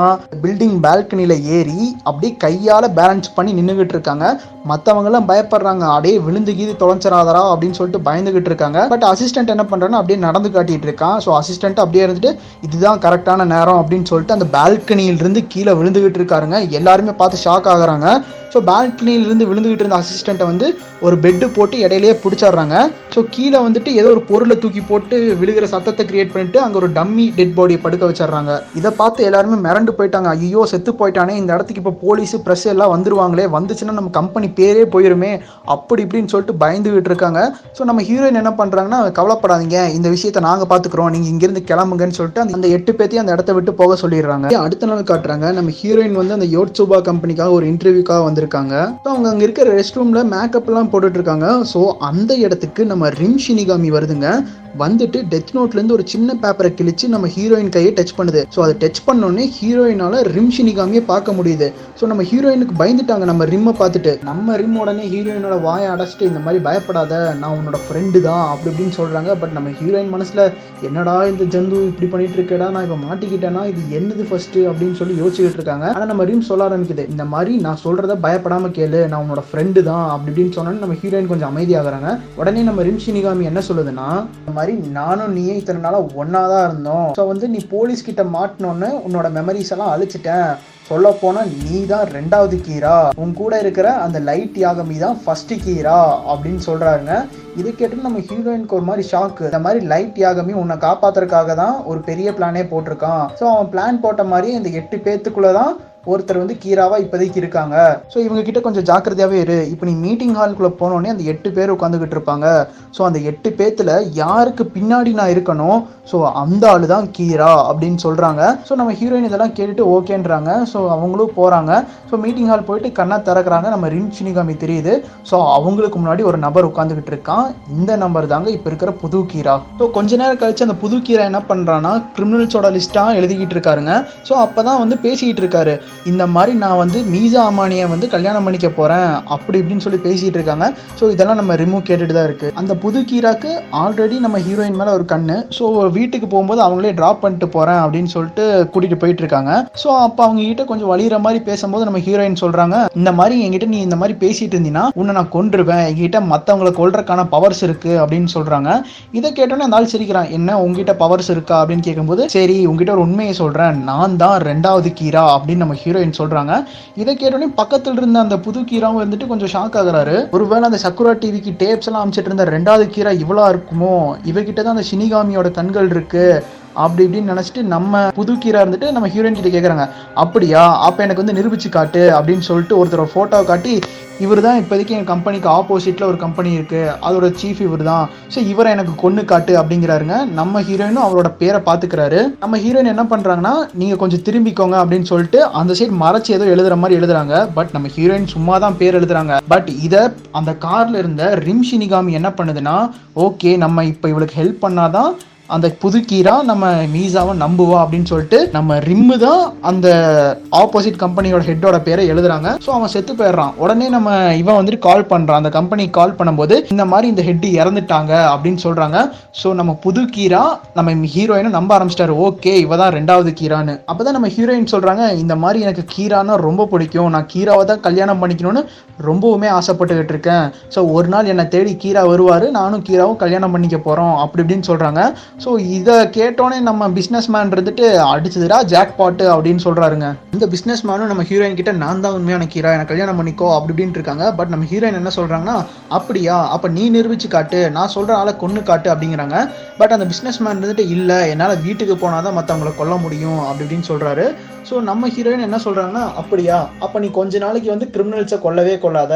பில்டிங் பால்கனியில் ஏறி அப்படியே கையால் பேலன்ஸ் பண்ணி நின்றுக்கிட்டு இருக்காங்க. மற்றவங்களாம் பயப்படுறாங்க அப்படியே விழுந்து கீது தொலைச்சிராதரா அப்படின்னு சொல்லிட்டு பயந்துகிட்டு இருக்காங்க. பட் அசிஸ்டன்ட் என்ன பண்றாருன்னா அப்படியே நடந்து காட்டிட்டு இருக்கான். ஸோ அசிஸ்டன்ட் அப்படியே இருந்துட்டு இதுதான் கரெக்டான நேரம் அப்படின்னு சொல்லிட்டு அந்த பால்கனியிலிருந்து கீழே விழுந்துகிட்டு இருக்காருங்க. எல்லாருமே பார்த்து ஷாக் ஆகுறாங்க. ஸோ பால்கனியிலிருந்து விழுந்துகிட்டு இருந்த அசிஸ்டண்ட்டை வந்து ஒரு பெட்டு போட்டு இடையிலேயே பிடிச்சிடுறாங்க. ஸோ கீழே வந்துட்டு ஏதோ ஒரு பொருளை தூக்கி போட்டு விழுகிற சத்தத்தை கிரியேட் பண்ணிட்டு அங்கே ஒரு டம்மி டெட் பாடியை படுக்க வச்சிடுறாங்க. இதை பார்த்து எல்லாருமே மிரண்டு போயிட்டாங்க. ஐயோ செத்து போயிட்டானே இந்த இடத்துக்கு இப்போ போலீஸ் ப்ரெஸ் எல்லாம் வந்துருவாங்களே வந்துச்சுன்னா நம்ம கம்பெனி பேரே போயிருமே அப்படி இப்படின்னு சொல்லிட்டு பயந்துகிட்டு இருக்காங்க. ஸோ நம்ம ஹீரோயின் என்ன பண்ணுறாங்கன்னா கவலைப்படாதீங்க. இந்த விஷயத்தை நாங்கள் பார்த்துக்குறோம். நீங்கள் இங்கேருந்து கிளம்புங்கன்னு சொல்லிட்டு அந்த- எட்டு பேத்தையும் அந்த இடத்த விட்டு போக சொல்லிடுறாங்க. அடுத்த நாள் காட்டுறாங்க. நம்ம ஹீரோயின் வந்து அந்த யோட்சுபா கம்பெனிக்காக ஒரு இன்டர்வியூக்காக வந்திருக்காங்க. ஸோ அவங்க அங்க இருக்கிற ரெஸ்ட் ரூம்ல மேக்கப்லாம் எல்லாம் போட்டுட்டு இருக்காங்க. ஸோ அந்த இடத்துக்கு நம்ம ரிம் ஷினிகாமி வருதுங்க. வந்துட்டு டெத் நோட்ல இருந்து ஒரு சின்ன பேப்பரை கிழிச்சு நம்ம ஹீரோயின் கையை டச் பண்ணுது. ஸோ அதை டச் பண்ணோடனே ஹீரோயினால ரிம் ஷினிகாமியை பார்க்க முடியுது. ஸோ நம்ம ஹீரோயினுக்கு பயந்துட்டாங்க நம்ம ரிம்மை பார்த்துட்டு. நம்ம ரிம் உடனே ஹீரோயினோட வாயை அடைச்சிட்டு இந்த மாதிரி பயப்படாத நான் உன்னோட ஃப்ரெண்டு தான் அப்படி இப்படின்னு சொல்கிறாங்க பட் நம்ம ஹீரோயின் மனசில் என்னடா இந்த ஜந்து இப்படி பண்ணிட்டு இருக்கேடா நான் இப்போ மாட்டிக்கிட்டேன்னா இது என்னது ஃபர்ஸ்ட் அப்படின்னு சொல்லி யோசிச்சுக்கிட்டு இருக்காங்க. ஆனால் நம்ம ரிம் சொல்ல ஆரம்பிக்குது. இந்த மாதிரி நான் சொல்கிறத பயப்படாம கேளு நான் உன்னோட ஃப்ரெண்டு தான் அப்படி இப்படின்னு சொன்னோன்னு நம்ம ஹீரோயின் கொஞ்சம் அமைதியாகிறாங்க. உடனே நம்ம ரிம் சினிகாமி என்ன சொல்லுதுன்னா மாதிரி நானும் நீயே இத்தனை நாளாக ஒன்றா தான் இருந்தோம். ஸோ வந்து நீ போலீஸ் கிட்ட மாட்டினோன்னு உன்னோட மெமரிஸ் எல்லாம் அழிச்சிட்டேன். சொல்ல போனால் நீ தான் ரெண்டாவது கீரா. உன் கூட இருக்கிற அந்த லைட் யாகமி தான் ஃபர்ஸ்ட் கீரா அப்படின்னு சொல்கிறாருங்க இதை கேட்டு நம்ம ஹீரோயினுக்கு ஒரு மாதிரி ஷாக்கு இந்த மாதிரி லைட் யாகமி உன்னை காப்பாத்துறதுக்காக தான் ஒரு பெரிய பிளானே போட்டிருக்கான். ஸோ அவன் பிளான் போட்ட மாதிரி இந்த எட்டு பேத்துக்குள்ள தான் ஒருத்தர் வந்து கீராவா இப்போதைக்கு இருக்காங்க. ஸோ இவங்க கிட்ட கொஞ்சம் ஜாக்கிரதையாவே இரு. இப்போ நீ மீட்டிங் ஹாலுக்குள்ள போனோடனே அந்த எட்டு பேர் உட்காந்துக்கிட்டு இருப்பாங்க. ஸோ அந்த எட்டு பேத்துல யாருக்கு பின்னாடி நான் இருக்கணும்? ஸோ அந்த ஆளு தான் கீரா அப்படின்னு சொல்றாங்க. ஸோ நம்ம ஹீரோயின் இதெல்லாம் கேட்டுட்டு ஓகேன்றாங்க. ஸோ அவங்களும் போறாங்க. ஸோ மீட்டிங் ஹால் போயிட்டு கண்ணா திறக்கிறாங்க. நம்ம ரின் சினிகாமி தெரியுது. ஸோ அவங்களுக்கு முன்னாடி ஒரு நபர் உட்காந்துக்கிட்டு இருக்கான். இந்த நம்பர் தாங்க இப்போ இருக்கிற புது கீரா. ஸோ கொஞ்ச நேரம் கழிச்சு அந்த புது கீரா என்ன பண்றான்னா கிரிமினல்ஸோட லிஸ்டா எழுதிக்கிட்டு இருக்காருங்க. ஸோ அப்பதான் வந்து பேசிக்கிட்டு இருக்காரு. இந்த மாதிரி நான் வந்து மீசா அமானியை வந்து கல்யாணம் பண்ணிக்க போறேன் அப்படி இப்படின்னு சொல்லி பேசிகிட்டு இருக்காங்க. ஸோ இதெல்லாம் நம்ம ரிமூவ் கேட்டுட்டு தான் இருக்குது அந்த புது கீராக்கு ஆல்ரெடி நம்ம ஹீரோயின் மேலே ஒரு கண்ணு. ஸோ வீட்டுக்கு போகும்போது அவங்களே ட்ராப் பண்ணிட்டு போகிறேன் அப்படின்னு சொல்லிட்டு கூட்டிகிட்டு போயிட்டு இருக்காங்க. ஸோ அப்போ அவங்க கிட்ட கொஞ்சம் வழிகிற மாதிரி பேசும்போது நம்ம ஹீரோயின் சொல்கிறாங்க இந்த மாதிரி என்கிட்ட நீ இந்த மாதிரி பேசிட்டு இருந்தீங்கன்னா உன்னை நான் கொண்டுருவேன் என்கிட்ட மற்றவங்களை கொள்றதுக்கான பவர்ஸ் இருக்கு அப்படின்னு சொல்கிறாங்க இதை கேட்டோன்னே அந்த ஆள் சிரிக்கிறான் என்ன உங்ககிட்ட பவர்ஸ் இருக்கா? அப்படின்னு கேட்கும்போது சரி உங்ககிட்ட ஒரு உண்மையை சொல்கிறேன் நான் தான் ரெண்டாவது கீரா அப்படின்னு நம்ம ஹீரோயின் சொல்றாங்க. இதை கேட்டோடனே பக்கத்துல இருந்த அந்த புது கீராவும் வந்துட்டு கொஞ்சம் ஷாக் ஆகுறாரு. ஒருவேளை அந்த சக்குரா டிவிக்கு டேப்ஸ் எல்லாம் அமைச்சிட்டு இருந்த ரெண்டாவது கீரா இவ்வளோ இருக்குமோ? இவகிட்ட தான் அந்த சினிகாமியோட கண்கள் இருக்கு. அப்படி இப்படின்னு நினச்சிட்டு நம்ம புது கீரா இருந்துட்டு நம்ம ஹீரோயின் கிட்ட கேட்குறாங்க அப்படியா? அப்போ எனக்கு வந்து நிரூபிச்சு காட்டு அப்படின்னு சொல்லிட்டு ஒருத்தர் ஃபோட்டோவை காட்டி இவர் தான் இப்போதைக்கு என் கம்பெனிக்கு ஆப்போசிட்டில் ஒரு கம்பெனி இருக்குது அதோட சீஃப் இவர் தான் ஸோ இவரை எனக்கு கொன்று காட்டு அப்படிங்கிறாருங்க. நம்ம ஹீரோயினும் அவரோட பேரை பார்த்துக்கிறாரு. நம்ம ஹீரோயின் என்ன பண்ணுறாங்கன்னா நீங்கள் கொஞ்சம் திரும்பிக்கோங்க அப்படின்னு சொல்லிட்டு அந்த சைடு மறைச்சு ஏதோ எழுதுற மாதிரி எழுதுறாங்க. பட் நம்ம ஹீரோயின் சும்மா தான் பேர் எழுதுறாங்க. பட் இதை அந்த கார்ல இருந்த ரிம் ஷினிகாமி என்ன பண்ணுதுன்னா ஓகே நம்ம இப்போ இவளுக்கு ஹெல்ப் பண்ணாதான் அந்த புது கீரா நம்ம மீசாவை நம்புவா அப்படின்னு சொல்லிட்டு நம்ம ரிம்மு தான் அந்த ஆப்போசிட் கம்பெனியோட ஹெட்டோட பேரை எழுதுறாங்க. ஸோ அவன் செத்து போயிடுறான். உடனே நம்ம இவன் வந்துட்டு கால் பண்ணுறான் அந்த கம்பெனிக்கு கால் பண்ணும்போது இந்த மாதிரி இந்த ஹெட் இறந்துட்டாங்க அப்படின்னு சொல்கிறாங்க ஸோ நம்ம புது கீரா நம்ம ஹீரோயினை நம்ப ஆரம்பிச்சிட்டாரு. ஓகே இவ தான் ரெண்டாவது கீரான்னு. அப்பதான் நம்ம ஹீரோயின் சொல்கிறாங்க இந்த மாதிரி எனக்கு கீரானா ரொம்ப பிடிக்கும். நான் கீராவை தான் கல்யாணம் பண்ணிக்கணும்னு ரொம்பவுமே ஆசைப்பட்டுக்கிட்டு இருக்கேன். ஸோ ஒரு நாள் என்னை தேடி கீரா வருவார். நானும் கீராவும் கல்யாணம் பண்ணிக்க போகிறோம் அப்படி இப்படின்னு சொல்கிறாங்க ஸோ இதை கேட்டோன்னே நம்ம பிஸ்னஸ் மேன் இருந்துட்டு அடிச்சதுடா ஜாக் பாட்டு அப்படின்னு சொல்கிறாருங்க இந்த பிஸ்னஸ் மேனும் நம்ம ஹீரோயின் கிட்ட நான் தான் உண்மையான கீரா எனக்கு கல்யாணம் பண்ணிக்கோ அப்படி இப்படின்னு இருக்காங்க. பட் நம்ம ஹீரோயின் என்ன சொல்கிறாங்கன்னா அப்படியா அப்போ நீ நிரூபிச்சு காட்டு நான் சொல்கிற ஆளை கொன்று காட்டு அப்படிங்கிறாங்க. பட் அந்த பிஸ்னஸ் மேன் இருந்துட்டு இல்லை என்னால் வீட்டுக்கு போனால் தான் மற்றவங்களை கொல்ல முடியும் அப்படி இப்படின்னு சொல்கிறாரு ஸோ நம்ம ஹீரோயின் என்ன சொல்றாங்கன்னா அப்படியா? அப்ப நீ கொஞ்ச நாளைக்கு வந்து கிரிமினல்ஸை கொல்லவே கொள்ளாத.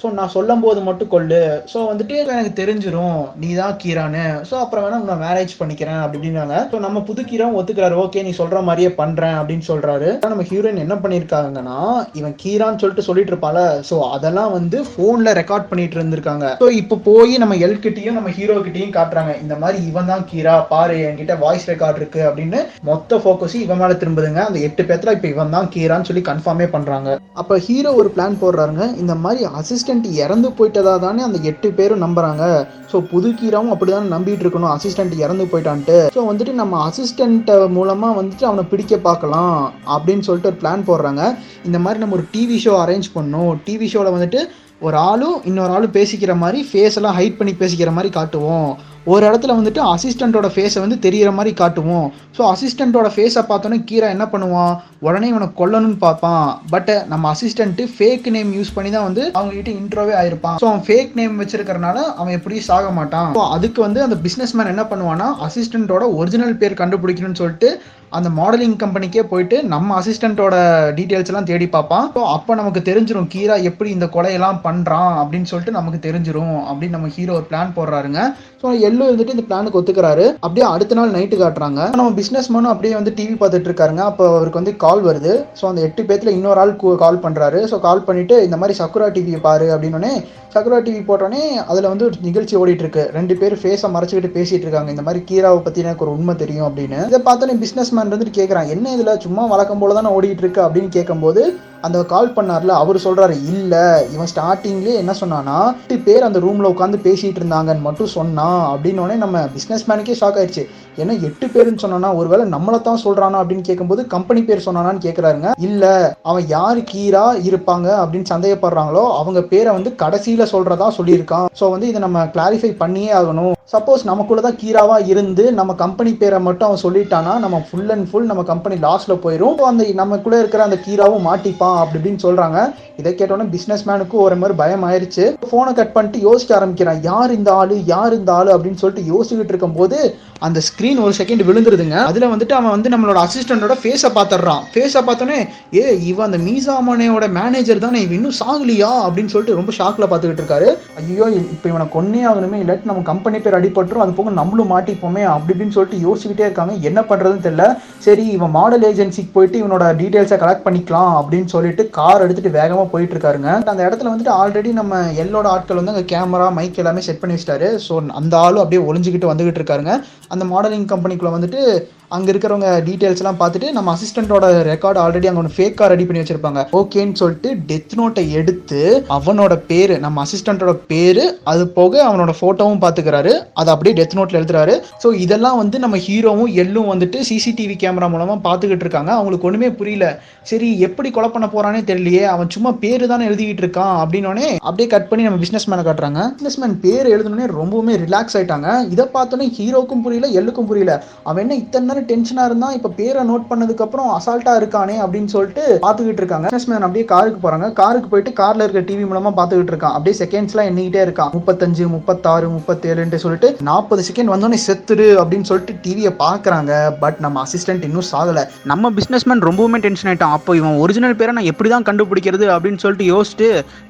ஸோ நான் சொல்லும் போது மட்டும் கொள்ளு ஸோ வந்துட்டு எனக்கு தெரிஞ்சிரும். நீ தான் கீரான்னு. ஸோ அப்புறம் வேணா நான் மேரேஜ் பண்ணிக்கிறேன் அப்படின்னாங்க ஸோ நம்ம புது கீராவும் ஒத்துக்கிறாரு. ஓகே நீ சொல்ற மாதிரியே பண்றேன் அப்படின்னு சொல்றாரு. நம்ம ஹீரோயின் என்ன பண்ணிருக்காங்கன்னா இவன் கீரான்னு சொல்லிட்டு சொல்லிட்டு இருப்பால ஸோ அதெல்லாம் வந்து ஃபோனில் ரெக்கார்ட் பண்ணிட்டு இருந்திருக்காங்க. ஸோ இப்போ போய் நம்ம எல்கிட்டையும் நம்ம ஹீரோ கிட்டையும் காட்டுறாங்க. இந்த மாதிரி இவன் தான் கீரா. பாரு என்கிட்ட வாய்ஸ் ரெக்கார்ட் இருக்கு அப்படின்னு மொத்த ஃபோக்கஸும் இவன் மேல திரும்புதுங்க. அந்த எட்டு பேர்த்துல இப்போ இவன் தான் கீரான்னு சொல்லி கன்ஃபார்மே பண்ணுறாங்க அப்போ ஹீரோ ஒரு பிளான் போடுறாருங்க. இந்த மாதிரி அசிஸ்டன்ட் இறந்து போயிட்டதா தானே அந்த எட்டு பேரும் நம்புறாங்க. ஸோ புது கீராவும் அப்படிதான் நம்பிட்டு இருக்கணும். அசிஸ்டன்ட் இறந்து போயிட்டான்ட்டு. ஸோ வந்துட்டு நம்ம அசிஸ்டன்ட் மூலமாக வந்துட்டு அவனை பிடிக்க பார்க்கலாம் அப்படின்னு சொல்லிட்டு ஒரு பிளான் போடுறாங்க. இந்த மாதிரி நம்ம ஒரு டிவி ஷோ அரேஞ்ச் பண்ணோம் டிவி ஷோவில் வந்துட்டு ஒரு ஆளும் இன்னொரு ஆளும் பேசிக்கிற மாதிரி ஃபேஸ் எல்லாம் ஹைட் பண்ணி பேசிக்கிற மாதிரி காட்டுவோம். ஒரு இடத்துல வந்துட்டு அசிஸ்டண்ட்டோட ஃபேஸை வந்து தெரிகிற மாதிரி காட்டுவோம். ஸோ அசிஸ்டண்ட்டோட ஃபேஸை பார்த்தோன்னே கீரா என்ன பண்ணுவான்? உடனே இவனை கொல்லணும்னு பார்ப்பான். பட் நம்ம அசிஸ்டண்ட்டு ஃபேக் நேம் யூஸ் பண்ணி தான் வந்து அவங்ககிட்ட இன்ட்ரோவே ஆயிருப்பான். ஸோ அவன் ஃபேக் நேம் வச்சிருக்கிறனால அவன் எப்படி சாக மாட்டான்? ஸோ அதுக்கு வந்து அந்த பிஸ்னஸ் மேன் என்ன பண்ணுவான்னா அசிஸ்டண்ட்டோட ஒரிஜினல் பேர் கண்டுபிடிக்கணும்னு சொல்லிட்டு அந்த மாடலிங் கம்பெனிக்கே போயிட்டு நம்ம அசிஸ்டண்ட்டோட டீட்டெயில்ஸ் எல்லாம் தேடி பார்ப்பான். ஸோ அப்போ நமக்கு தெரிஞ்சிரும் கீரா எப்படி இந்த கொலையெல்லாம் பண்ணுறான் அப்படின்னு சொல்லிட்டு நமக்கு தெரிஞ்சிரும் அப்படின்னு நம்ம ஹீரோ ஒரு பிளான் போடுறாருங்க. ஸோ எல்லோ இருந்துட்டு இந்த பிளானுக்கு ஒத்துக்கிறாரு. அப்படியே அடுத்த நாள் நைட்டு காட்டுறாங்க. நம்ம பிஸ்னஸ் மேனும் அப்படியே வந்து டிவி பார்த்துட்டு இருக்காருங்க. அப்போ அவருக்கு வந்து கால் வருது. ஸோ அந்த எட்டு பேத்துல இன்னொரு ஆள் கால் பண்ணுறாரு ஸோ கால் பண்ணிட்டு இந்த மாதிரி சக்குரா டிவியை பாரு அப்படின்னோடனே சக்குரா டிவி போட்டோன்னே அதில் வந்து ஒரு நிகழ்ச்சி ஓடிட்டு இருக்கு. ரெண்டு பேர் ஃபேஸை மறைச்சிக்கிட்டு பேசிட்டு இருக்காங்க. இந்த மாதிரி கீராவை பற்றி எனக்கு ஒரு உண்மை தெரியும் அப்படின்னு. இதை பார்த்தோன்னே பிஸ்னஸ் மேன் வந்துட்டு கேட்குறான் என்ன இதுல? சும்மா வழக்கம் போல தானே ஓடிட்டு இருக்கு? அப்படின்னு கேட்கும்போது அந்த கால் பண்ணார்ல அவர் சொல்றாரு இல்ல இவன் ஸ்டார்டிங்லேயே என்ன சொன்னானா எட்டு பேர் அந்த ரூம்ல உட்காந்து பேசிட்டு இருந்தாங்கன்னு மட்டும் சொன்னான் அப்படின்னோடனே நம்ம பிசினஸ் மேனுக்கே ஷாக் ஆயிடுச்சு. ஏன்னா எட்டு பேருன்னு சொன்னானா ஒருவேளை நம்மளை தான் சொல்றானா? அப்படின்னு கேட்கும்போது கம்பெனி பேர் சொன்னானான்னு கேட்குறாருங்க இல்ல அவன் யாரு கீரா இருப்பாங்க? அப்படின்னு சந்தேகப்படுறாங்களோ அவங்க பேரை வந்து கடைசியில சொல்றதா சொல்லியிருக்கான். ஸோ வந்து இதை நம்ம கிளாரிஃபை பண்ணியே ஆகணும். சப்போஸ் நமக்குள்ள தான் கீராவா இருந்து நம்ம கம்பெனி பேரை மட்டும் அவன் சொல்லிட்டானா நம்ம ஃபுல் அண்ட் ஃபுல் நம்ம கம்பெனி லாஸ்ல போயிடும் அந்த நமக்குள்ள இருக்கிற அந்த கீராவும் மாட்டிப்பான். அப்படி இப்படின்னு சொல்றாங்க. இதை கேட்டோன்னே பிசினஸ் மேனுக்கு ஒரு மாதிரி பயம் ஆயிருச்சு. ஃபோனை கட் பண்ணிட்டு யோசிக்க ஆரம்பிக்கிறான். யார் இந்த ஆள்? யார் இந்த ஆள்? அப்படின்னு சொல்லிட்டு யோசிச்சுக்கிட்டு இருக்கும்போது அந்த ஸ்க்ரீன் ஒரு செகண்ட் விழுந்துருதுங்க. அதுல வந்துட்டு அவன் வந்து நம்மளோட அசிஸ்டண்டோட ஃபேஸை பார்த்துடுறான். ஃபேஸை பார்த்தோன்னே ஏ இவன் அந்த மீசாமனையோட மேனேஜர் தானே? இவன் இன்னும் சாகலியா? அப்படின்னு சொல்லிட்டு ரொம்ப ஷாக்ல பார்த்துக்கிட்டு இருக்காரு. ஐயோ இப்போ இவனை கொன்னே ஆகணுமே. இல்லாட்டி நம்ம கம்பெனி பேர் அடிபட்டுரும். அது போக நம்மளும் மாட்டிப்போமே. அப்படி இப்படின்னு சொல்லிட்டு யோசிச்சுக்கிட்டே இருக்காங்க. என்ன பண்றதுன்னு தெரியல. சரி இவன் மாடல் ஏஜென்சிக்கு போயிட்டு இவனோட டீட்டெயில்ஸை கலெக்ட் பண்ணிக்கலாம் அப்படின்னு சொல்லிட்டு கார் எடுத்துட்டு வேகமா போயிட்டு இருக்காருங்க அந்த இடத்துல வந்துட்டு ஆல்ரெடி நம்ம எல்லோட ஆட்கள் வந்து அங்கே கேமரா மைக் எல்லாமே செட் பண்ணி வச்சிட்டாரு. ஸோ அந்த ஆளும் அப்படியே ஒளிஞ்சுக்கிட்டு வந்துகிட்டு இருக்காருங்க அந்த மாடலிங் கம்பெனிக்குள்ள வந்துட்டு அங்கே இருக்கிறவங்க டீட்டெயில்ஸ்லாம் பார்த்துட்டு நம்ம அசிஸ்டண்ட்டோட ரெக்கார்டு ஆல்ரெடி அங்கே ஒன்று ஃபேக்காக ரெடி பண்ணி வச்சிருப்பாங்க. ஓகேன்னு சொல்லிட்டு டெத் நோட்டை எடுத்து அவனோட பேர் நம்ம அசிஸ்டண்ட்டோட பேர் அது போக அவனோட ஃபோட்டோவும் பார்த்துக்கிறாரு. அதை அப்படியே டெத் நோட்டில் எழுதுறாரு. ஸோ இதெல்லாம் வந்து நம்ம ஹீரோவும் எல்லும் வந்துட்டு சிசிடிவி கேமரா மூலமாக பார்த்துக்கிட்டு இருக்காங்க. அவங்களுக்கு ஒன்றுமே புரியல. சரி எப்படி கொலை பண்ண போகிறானே தெரியலையே. அவன் சும்மா பேர் தானே எழுதிக்கிட்டு இருக்கான் அப்படின்னோடனே அப்படியே கட் பண்ணி நம்ம பிஸ்னஸ் மேனை காட்டுறாங்க. பிஸ்னஸ் மேன் பேர் எழுதணுன்னே ரொம்பவுமே ரிலாக்ஸ் ஆயிட்டாங்க. இதை பார்த்தோன்னே ஹீரோக்கும் புரியல எல்லுக்கும் புரியல. அவன் என்ன இத்தனை மாதிரி டென்ஷனா இருந்தா இப்ப பேரை நோட் பண்ணதுக்கு அப்புறம் அசால்ட்டா இருக்கானே அப்படின்னு சொல்லிட்டு பாத்துக்கிட்டு இருக்காங்க. பிசினஸ்மேன் அப்படியே காருக்கு போறாங்க. காருக்கு போயிட்டு கார்ல இருக்க டிவி மூலமா பாத்துக்கிட்டு இருக்கான். அப்படியே செகண்ட்ஸ் எல்லாம் எண்ணிக்கிட்டே இருக்கான். முப்பத்தஞ்சு முப்பத்தாறு முப்பத்தேழுன்ட்டு சொல்லிட்டு நாற்பது செகண்ட் வந்தோடனே செத்துடு அப்படின்னு சொல்லிட்டு டிவியை பாக்குறாங்க பட் நம்ம அசிஸ்டன்ட் இன்னும் சாகல. நம்ம பிஸ்னஸ்மேன் ரொம்பவுமே டென்ஷன் ஆயிட்டான். அப்போ இவன் ஒரிஜினல் பேரை நான் எப்படி தான் கண்டுபிடிக்கிறது அப்படின்னு சொல்லிட்டு யோசிச்சு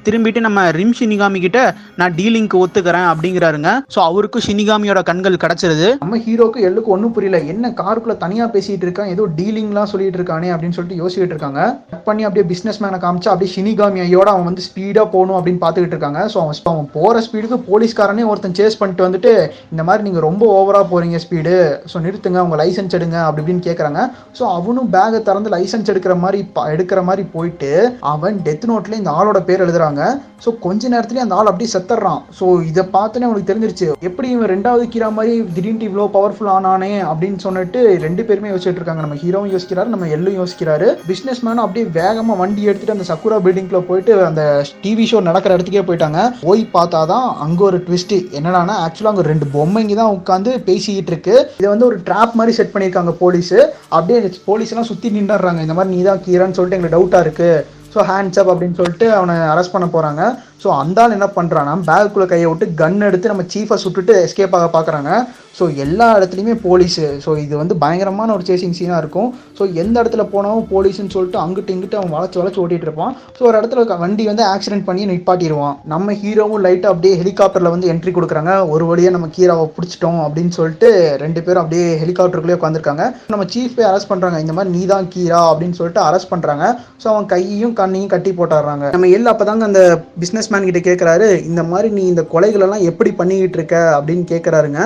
திரும்பிட்டு நம்ம ரிம் ஷினிகாமி கிட்ட நான் டீலிங்க்கு ஒத்துக்கிறேன் அப்படிங்கிறாருங்க. ஸோ அவருக்கும் ஷினிகாமியோட கண்கள் கிடைச்சிருது. நம்ம ஹீரோக்கு எள்ளுக்கு ஒன்றும் புரியல. என்ன காருக்குள்ள தனியா பேசிட்டு இருக்கான் ஏதோ டீலிங்லாம் சொல்லிட்டு இருக்கானே அப்படின்னு சொல்லிட்டு யோசிச்சுட்டு இருக்காங்க. கட் பண்ணி அப்படியே பிசினஸ் மேனை காமிச்சா அப்படியே ஷினிகாமி ஐயோட அவன் வந்து ஸ்பீடா போகணும் அப்படின்னு பார்த்துக்கிட்டு இருக்காங்க. ஸோ அவன் அவன் போற ஸ்பீடுக்கு போலீஸ்காரனே ஒருத்தன் சேஸ் பண்ணிட்டு வந்துட்டு இந்த மாதிரி நீங்க ரொம்ப ஓவரா போறீங்க ஸ்பீடு ஸோ நிறுத்துங்க உங்க லைசன்ஸ் எடுங்க அப்படி இப்படின்னு கேட்குறாங்க ஸோ அவனும் பேகை திறந்து லைசன்ஸ் எடுக்கிற மாதிரி எடுக்கிற மாதிரி போயிட்டு அவன் டெத் நோட்ல இந்த ஆளோட பேர் எழுதுறாங்க. ஸோ கொஞ்ச நேரத்துலயே அந்த ஆள் அப்படியே செத்துறான். ஸோ இதை பார்த்தோன்னே அவனுக்கு தெரிஞ்சிருச்சு எப்படி இவன் ரெண்டாவது கீரா மாதிரி திடீர்னு இவ்வளோ பவர்ஃபுல் ஆனானே? அப்படின்னு சொன்னிட்டு ரெண்டு பேருமே யோசிச்சுட்டு இருக்காங்க. நம்ம ஹீரோவும் யோசிக்கிறாரு நம்ம எல்லும் யோசிக்கிறாரு. பிசினஸ் மேனும் அப்படியே வேகமா வண்டி எடுத்துட்டு அந்த சக்குரா பில்டிங்ல போயிட்டு அந்த டிவி ஷோ நடக்கிற இடத்துக்கே போயிட்டாங்க. போய் பார்த்தாதான் அங்க ஒரு ட்விஸ்ட் என்னடானா ஆக்சுவலா அங்க ரெண்டு பொம்மைங்க தான் உட்காந்து பேசிக்கிட்டு இருக்கு. இதை வந்து ஒரு ட்ராப் மாதிரி செட் பண்ணியிருக்காங்க போலீஸ் அப்படியே போலீஸ் எல்லாம் சுத்தி நின்றுறாங்க இந்த மாதிரி நீ தான் கீரான்னு சொல்லிட்டு எங்களுக்கு டவுட்டா இருக்கு. ஸோ ஹேண்ட்ஸ் அப் அப்படின்னு சொல்லிட்டு அவனை அரெஸ்ட் பண்ண போகிறாங்க ஸோ அந்த ஆள் என்ன பண்ணுறான்னா பேக்குள்ளே கையை விட்டு கன் எடுத்து நம்ம சீஃபை சுட்டுட்டு எஸ்கேப் ஆக பார்க்குறாங்க ஸோ எல்லா இடத்துலையுமே போலீஸு ஸோ இது வந்து பயங்கரமான ஒரு சேசிங் சீனாக இருக்கும். ஸோ எந்த இடத்துல போனாலும் போலீஸ்னு சொல்லிட்டு அங்கிட்டு இங்கிட்டு அவன் வளச்சு வளச்சு ஓட்டிகிட்டு இருப்பான். ஸோ ஒரு இடத்துல வண்டி வந்து ஆக்சிடென்ட் பண்ணி நிப்பாட்டிடுவான். நம்ம ஹீரோவும் லைட்டாக அப்படியே ஹெலிகாப்டரில் வந்து என்ட்ரி கொடுக்குறாங்க. ஒரு வழியாக நம்ம கீராவை பிடிச்சிட்டோம் அப்படின்னு சொல்லிட்டு ரெண்டு பேரும் அப்படியே ஹெலிகாப்டருக்குள்ளே உட்காந்துருக்காங்க நம்ம சீஃப் போய் அரெஸ்ட் பண்ணுறாங்க இந்த மாதிரி நீ தான் கீரா அப்படின்னு சொல்லிட்டு அரெஸ்ட் பண்ணுறாங்க ஸோ அவன் கையையும் கண்ணையும் கட்டி போட்டாடுறாங்க நம்ம எல்லாம் அப்பதாங்க அந்த பிசினஸ் மேன் கிட்ட கேட்கிறாரு இந்த மாதிரி நீ இந்த கொலைகள் எல்லாம் எப்படி பண்ணிக்கிட்டு இருக்க? அப்படின்னு கேட்கிறாருங்க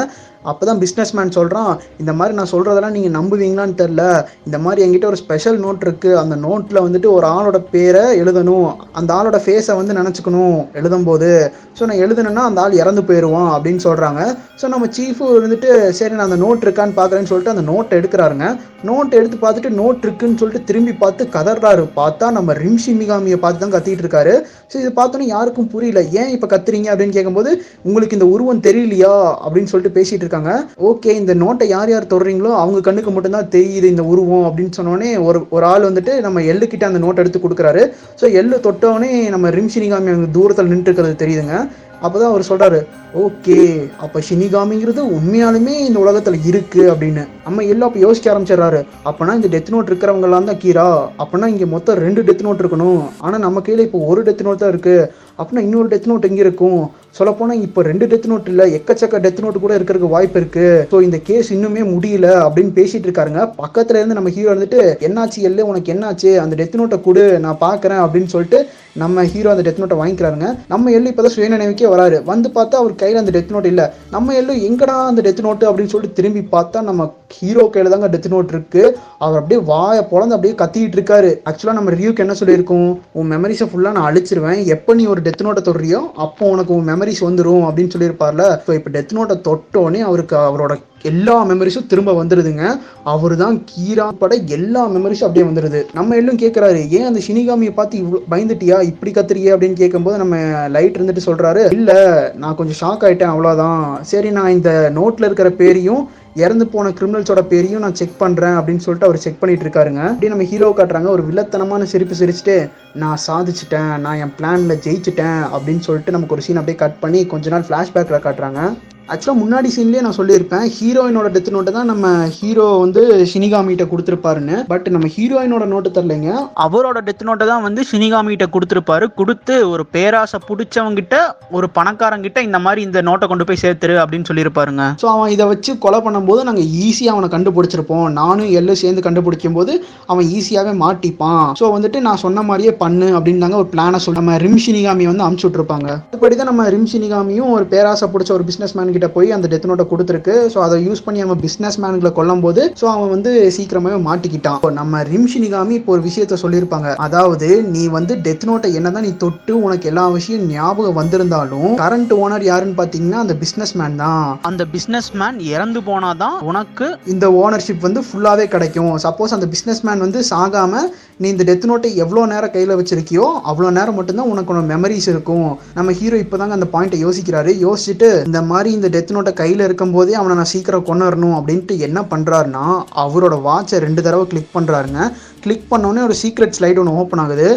அப்பதான் பிஸ்னஸ் மேன் சொல்கிறான் இந்த மாதிரி நான் சொல்கிறதெல்லாம் நீங்கள் நம்புவீங்களான்னு தெரில இந்த மாதிரி என்கிட்ட ஒரு ஸ்பெஷல் நோட் இருக்குது அந்த நோட்டில் வந்துட்டு ஒரு ஆளோட பேரை எழுதணும். அந்த ஆளோட ஃபேஸை வந்து நினச்சிக்கணும் எழுதும்போது. ஸோ நான் எழுதுனேன்னா அந்த ஆள் இறந்து போயிடுவான் அப்படின்னு சொல்கிறாங்க ஸோ நம்ம சீஃபு வந்துட்டு சரி நான் அந்த நோட் இருக்கான்னு பார்க்குறேன்னு சொல்லிட்டு அந்த நோட்டை எடுக்கிறாருங்க. நோட் எடுத்து பார்த்துட்டு நோட் இருக்குன்னு சொல்லிட்டு திரும்பி பார்த்து கதறாரு. பார்த்தா நம்ம ரிம்ஷி மிகாமியை பார்த்து தான் கத்திட்டு இருக்காரு. ஸோ இதை பார்த்தோன்னே யாருக்கும் புரியல. ஏன் இப்போ கத்துறீங்க அப்படின்னு கேட்கும்போது உங்களுக்கு இந்த உருவம் தெரியலையா? அப்படின்னு சொல்லிட்டு பேசிட்டு சொல்லியிருக்காங்க. ஓகே இந்த நோட்டை யார் யார் தொடுறீங்களோ அவங்க கண்ணுக்கு மட்டும்தான் தெரியுது இந்த உருவம் அப்படின்னு சொன்னோடனே ஒரு ஒரு ஆள் வந்துட்டு நம்ம எள்ளு கிட்ட அந்த நோட் எடுத்து கொடுக்குறாரு. ஸோ எள்ளு தொட்டோடனே நம்ம ரிம் அவங்க தூரத்தில் நின்று இருக்கிறது தெரியுதுங்க. அப்போதான் அவர் சொல்றாரு ஓகே அப்ப ஷினிகாமிங்கிறது உண்மையாலுமே இந்த உலகத்துல இருக்கு அப்படின்னு. நம்ம எல்லாம் அப்ப யோசிக்க ஆரம்பிச்சிடுறாரு அப்பனா இந்த டெத் நோட் இருக்கிறவங்க தான் கீரா அப்பனா இங்க மொத்தம் ரெண்டு டெத் நோட் இருக்கணும். ஆனா நம்ம கையில் இப்போ ஒரு டெத் நோட் தான் இருக்கு அப்படின்னா இன்னொரு டெத் நோட் எங்க இருக்கும்? சொல்லப்போனா இப்போ ரெண்டு டெத் நோட் இல்ல எக்கச்சக்க டெத் நோட் கூட இருக்கிறதுக்கு வாய்ப்பு இருக்கு. ஸோ இந்த கேஸ் இன்னுமே முடியல அப்படின்னு பேசிட்டு இருக்காருங்க. பக்கத்துல இருந்து நம்ம ஹீரோ வந்துட்டு என்னாச்சு எல்ல உனக்கு என்னாச்சு? அந்த டெத் நோட்டை கொடு நான் பாக்குறேன் அப்படின்னு சொல்லிட்டு நம்ம ஹீரோ அந்த டெத் நோட்டை வாங்கிக்கிறாருங்க. நம்ம எல்லு இப்பதான் சுயநினைவுக்கே வராரு. வந்து பார்த்தா அவர் கையில் அந்த டெத் நோட் இல்லை. நம்ம எல்லாம் எங்கடா அந்த டெத் நோட்டு அப்படின்னு சொல்லிட்டு திரும்பி பார்த்தா நம்ம ஹீரோ கையில் தாங்க டெத் நோட் இருக்கு. அவர் அப்படியே வாயை பொழந்து அப்படியே கத்திட்டு இருக்காரு. ஆக்சுவலாக நம்ம ரிவ்யூக்கு என்ன சொல்லியிருக்கோம்? உன் மெமரிஸை ஃபுல்லாக நான் அழிச்சிருவேன். எப்போ நீ ஒரு டெத் நோட்டை தொடுறியோ அப்போ உனக்கு உன் மெமரிஸ் வந்துடும் அப்படின்னு சொல்லியிருப்பார்ல. ஸோ இப்போ டெத் நோட்டை தொட்டோடனே அவருக்கு அவரோட எல்லா மெமரிஸும் திரும்ப வந்துடுதுங்க அவர் தான் கீரா பட எல்லா மெமரிஸும் அப்படியே வந்துடுது நம்ம எல்லாம் கேட்குறாரு ஏன் அந்த ஷினிகாமியை பார்த்து இவ்வளோ பயந்துட்டியா? இப்படி கத்துறியே? அப்படின்னு கேட்கும்போது நம்ம லைட் இருந்துட்டு சொல்கிறாரு இல்லை நான் கொஞ்சம் ஷாக் ஆயிட்டேன் அவ்வளோதான் சரி நான் இந்த நோட்டில் இருக்கிற பேரையும் இறந்து போன கிரிமினல்ஸோட பேரையும் நான் செக் பண்ணுறேன் அப்படின்னு சொல்லிட்டு அவர் செக் பண்ணிட்டு இருக்காருங்க. அப்படியே நம்ம ஹீரோ காட்டுறாங்க ஒரு வில்லத்தனமான சிரிப்பு சிரிச்சுட்டு நான் சாதிச்சிட்டேன் நான் என் பிளானில் ஜெயிச்சிட்டேன் அப்படின்னு சொல்லிட்டு நமக்கு ஒரு சீன் அப்படியே கட் பண்ணி கொஞ்ச நாள் ஃப்ளாஷ்பேக்கில் காட்டுறாங்க. ஆக்சுவலாக முன்னாடி சீன்லேயே நான் சொல்லியிருப்பேன். ஹீரோயினோட டெத் நோட்டை தான் நம்ம ஹீரோ வந்து ஷினிகாமிகிட்ட கொடுத்துருப்பாருன்னு. பட் நம்ம ஹீரோயினோட நோட்டு தரலைங்க. அவரோட டெத் நோட்டை தான் வந்து ஷினிகாமி கிட்ட கொடுத்துருப்பாரு. கொடுத்து ஒரு பேராசை பிடிச்சவங்கிட்ட ஒரு பணக்காரங்கிட்ட இந்த மாதிரி இந்த நோட்டை கொண்டு போய் சேர்த்துரு அப்படின்னு சொல்லியிருப்பாருங்க. ஸோ அவன் இதை வச்சு கொலை பண்ணும்போது நாங்கள் ஈஸியாக அவனை கண்டுபிடிச்சிருப்போம். நானும் எல்லாம் சேர்ந்து கண்டுபிடிக்கும் போது அவன் ஈஸியாகவே மாட்டிப்பான். ஸோ வந்துட்டு நான் சொன்ன மாதிரியே பண்ணு அப்படின்னு தாங்க ஒரு பிளானை சொல்லி நம்ம ரிம் ஷினிகாமி வந்து அமுச்சு விட்ருப்பாங்க அதுபடி தான் நம்ம ரிம் ஷினிகாமியும் ஒரு பேராசை பிடிச்ச ஒரு பிஸ்னஸ் மேன் கிட்ட போய் அந்த டெத் நோட்டை கொடுத்துருக்கு. ஸோ அதை யூஸ் பண்ணி நம்ம பிஸ்னஸ் மேன்களை கொல்லும் போது ஸோ அவன் வந்து சீக்கிரமாவே மாட்டிக்கிட்டான். நம்ம ரிம் ஷினிகாமி இப்போ ஒரு விஷயத்த சொல்லியிருப்பாங்க. அதாவது நீ வந்து டெத் நோட்டை என்னதான் நீ தொட்டு உனக்கு எல்லா விஷயம் ஞாபகம் வந்திருந்தாலும் கரண்ட் ஓனர் யாருன்னு பார்த்தீங்கன்னா அந்த பிஸ்னஸ் மேன் தான். அந்த பிசினஸ் மேன் இறந்து போனாதான் உனக்கு இந்த ஓனர்ஷிப் வந்து ஃபுல்லாகவே கிடைக்கும். சப்போஸ் அந்த பிஸ்னஸ் மேன் வந்து சாகாம நீ இந்த டெத் நோட்டை எவ்வளோ நேரம் கையில் வச்சிருக்கியோ அவ்வளோ நேரம் மட்டும்தான் உனக்கு மெமரிஸ் இருக்கும். நம்ம ஹீரோ இப்போதாங்க அந்த பாயிண்ட்டை யோசிக்கிறாரு. யோசிச்சுட்டு இந்த மாதிரி இந்த டெத் நோட்டை கையில் இருக்கும்போதே அவனை நான் சீக்கிரம் கொண்டுறணும் அப்படின்ட்டு என்ன பண்ணுறாருன்னா அவரோட வாட்சை ரெண்டு தடவை கிளிக் பண்ணுறாருங்க கிளிக் பண்ணோடனே ஒரு சீக்ரெட் ஸ்லைடு ஒன்று ஓப்பன் ஆகுது.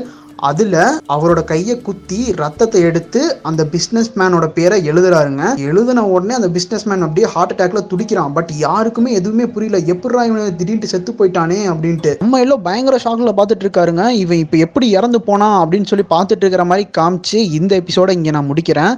அதில் அவரோட கையை குத்தி ரத்தத்தை எடுத்து அந்த பிஸ்னஸ் மேனோட பேரை எழுதுறாருங்க. எழுதின உடனே அந்த பிஸ்னஸ் மேன் அப்படியே ஹார்ட் அட்டாக்ல துடிக்கிறான். பட் யாருக்குமே எதுவுமே புரியல. எப்படிடா இவன் திடீர்னு செத்து போயிட்டானே? அப்படின்ட்டு. நம்ம எல்லாம் பயங்கர ஷாக்ல பார்த்துட்டு இருக்காருங்க. இவன் இப்போ எப்படி இறந்து போனா அப்படின்னு சொல்லி பார்த்துட்டு இருக்கிற மாதிரி காமிச்சு இந்த எபிசோட இங்கே நான் முடிக்கிறேன்.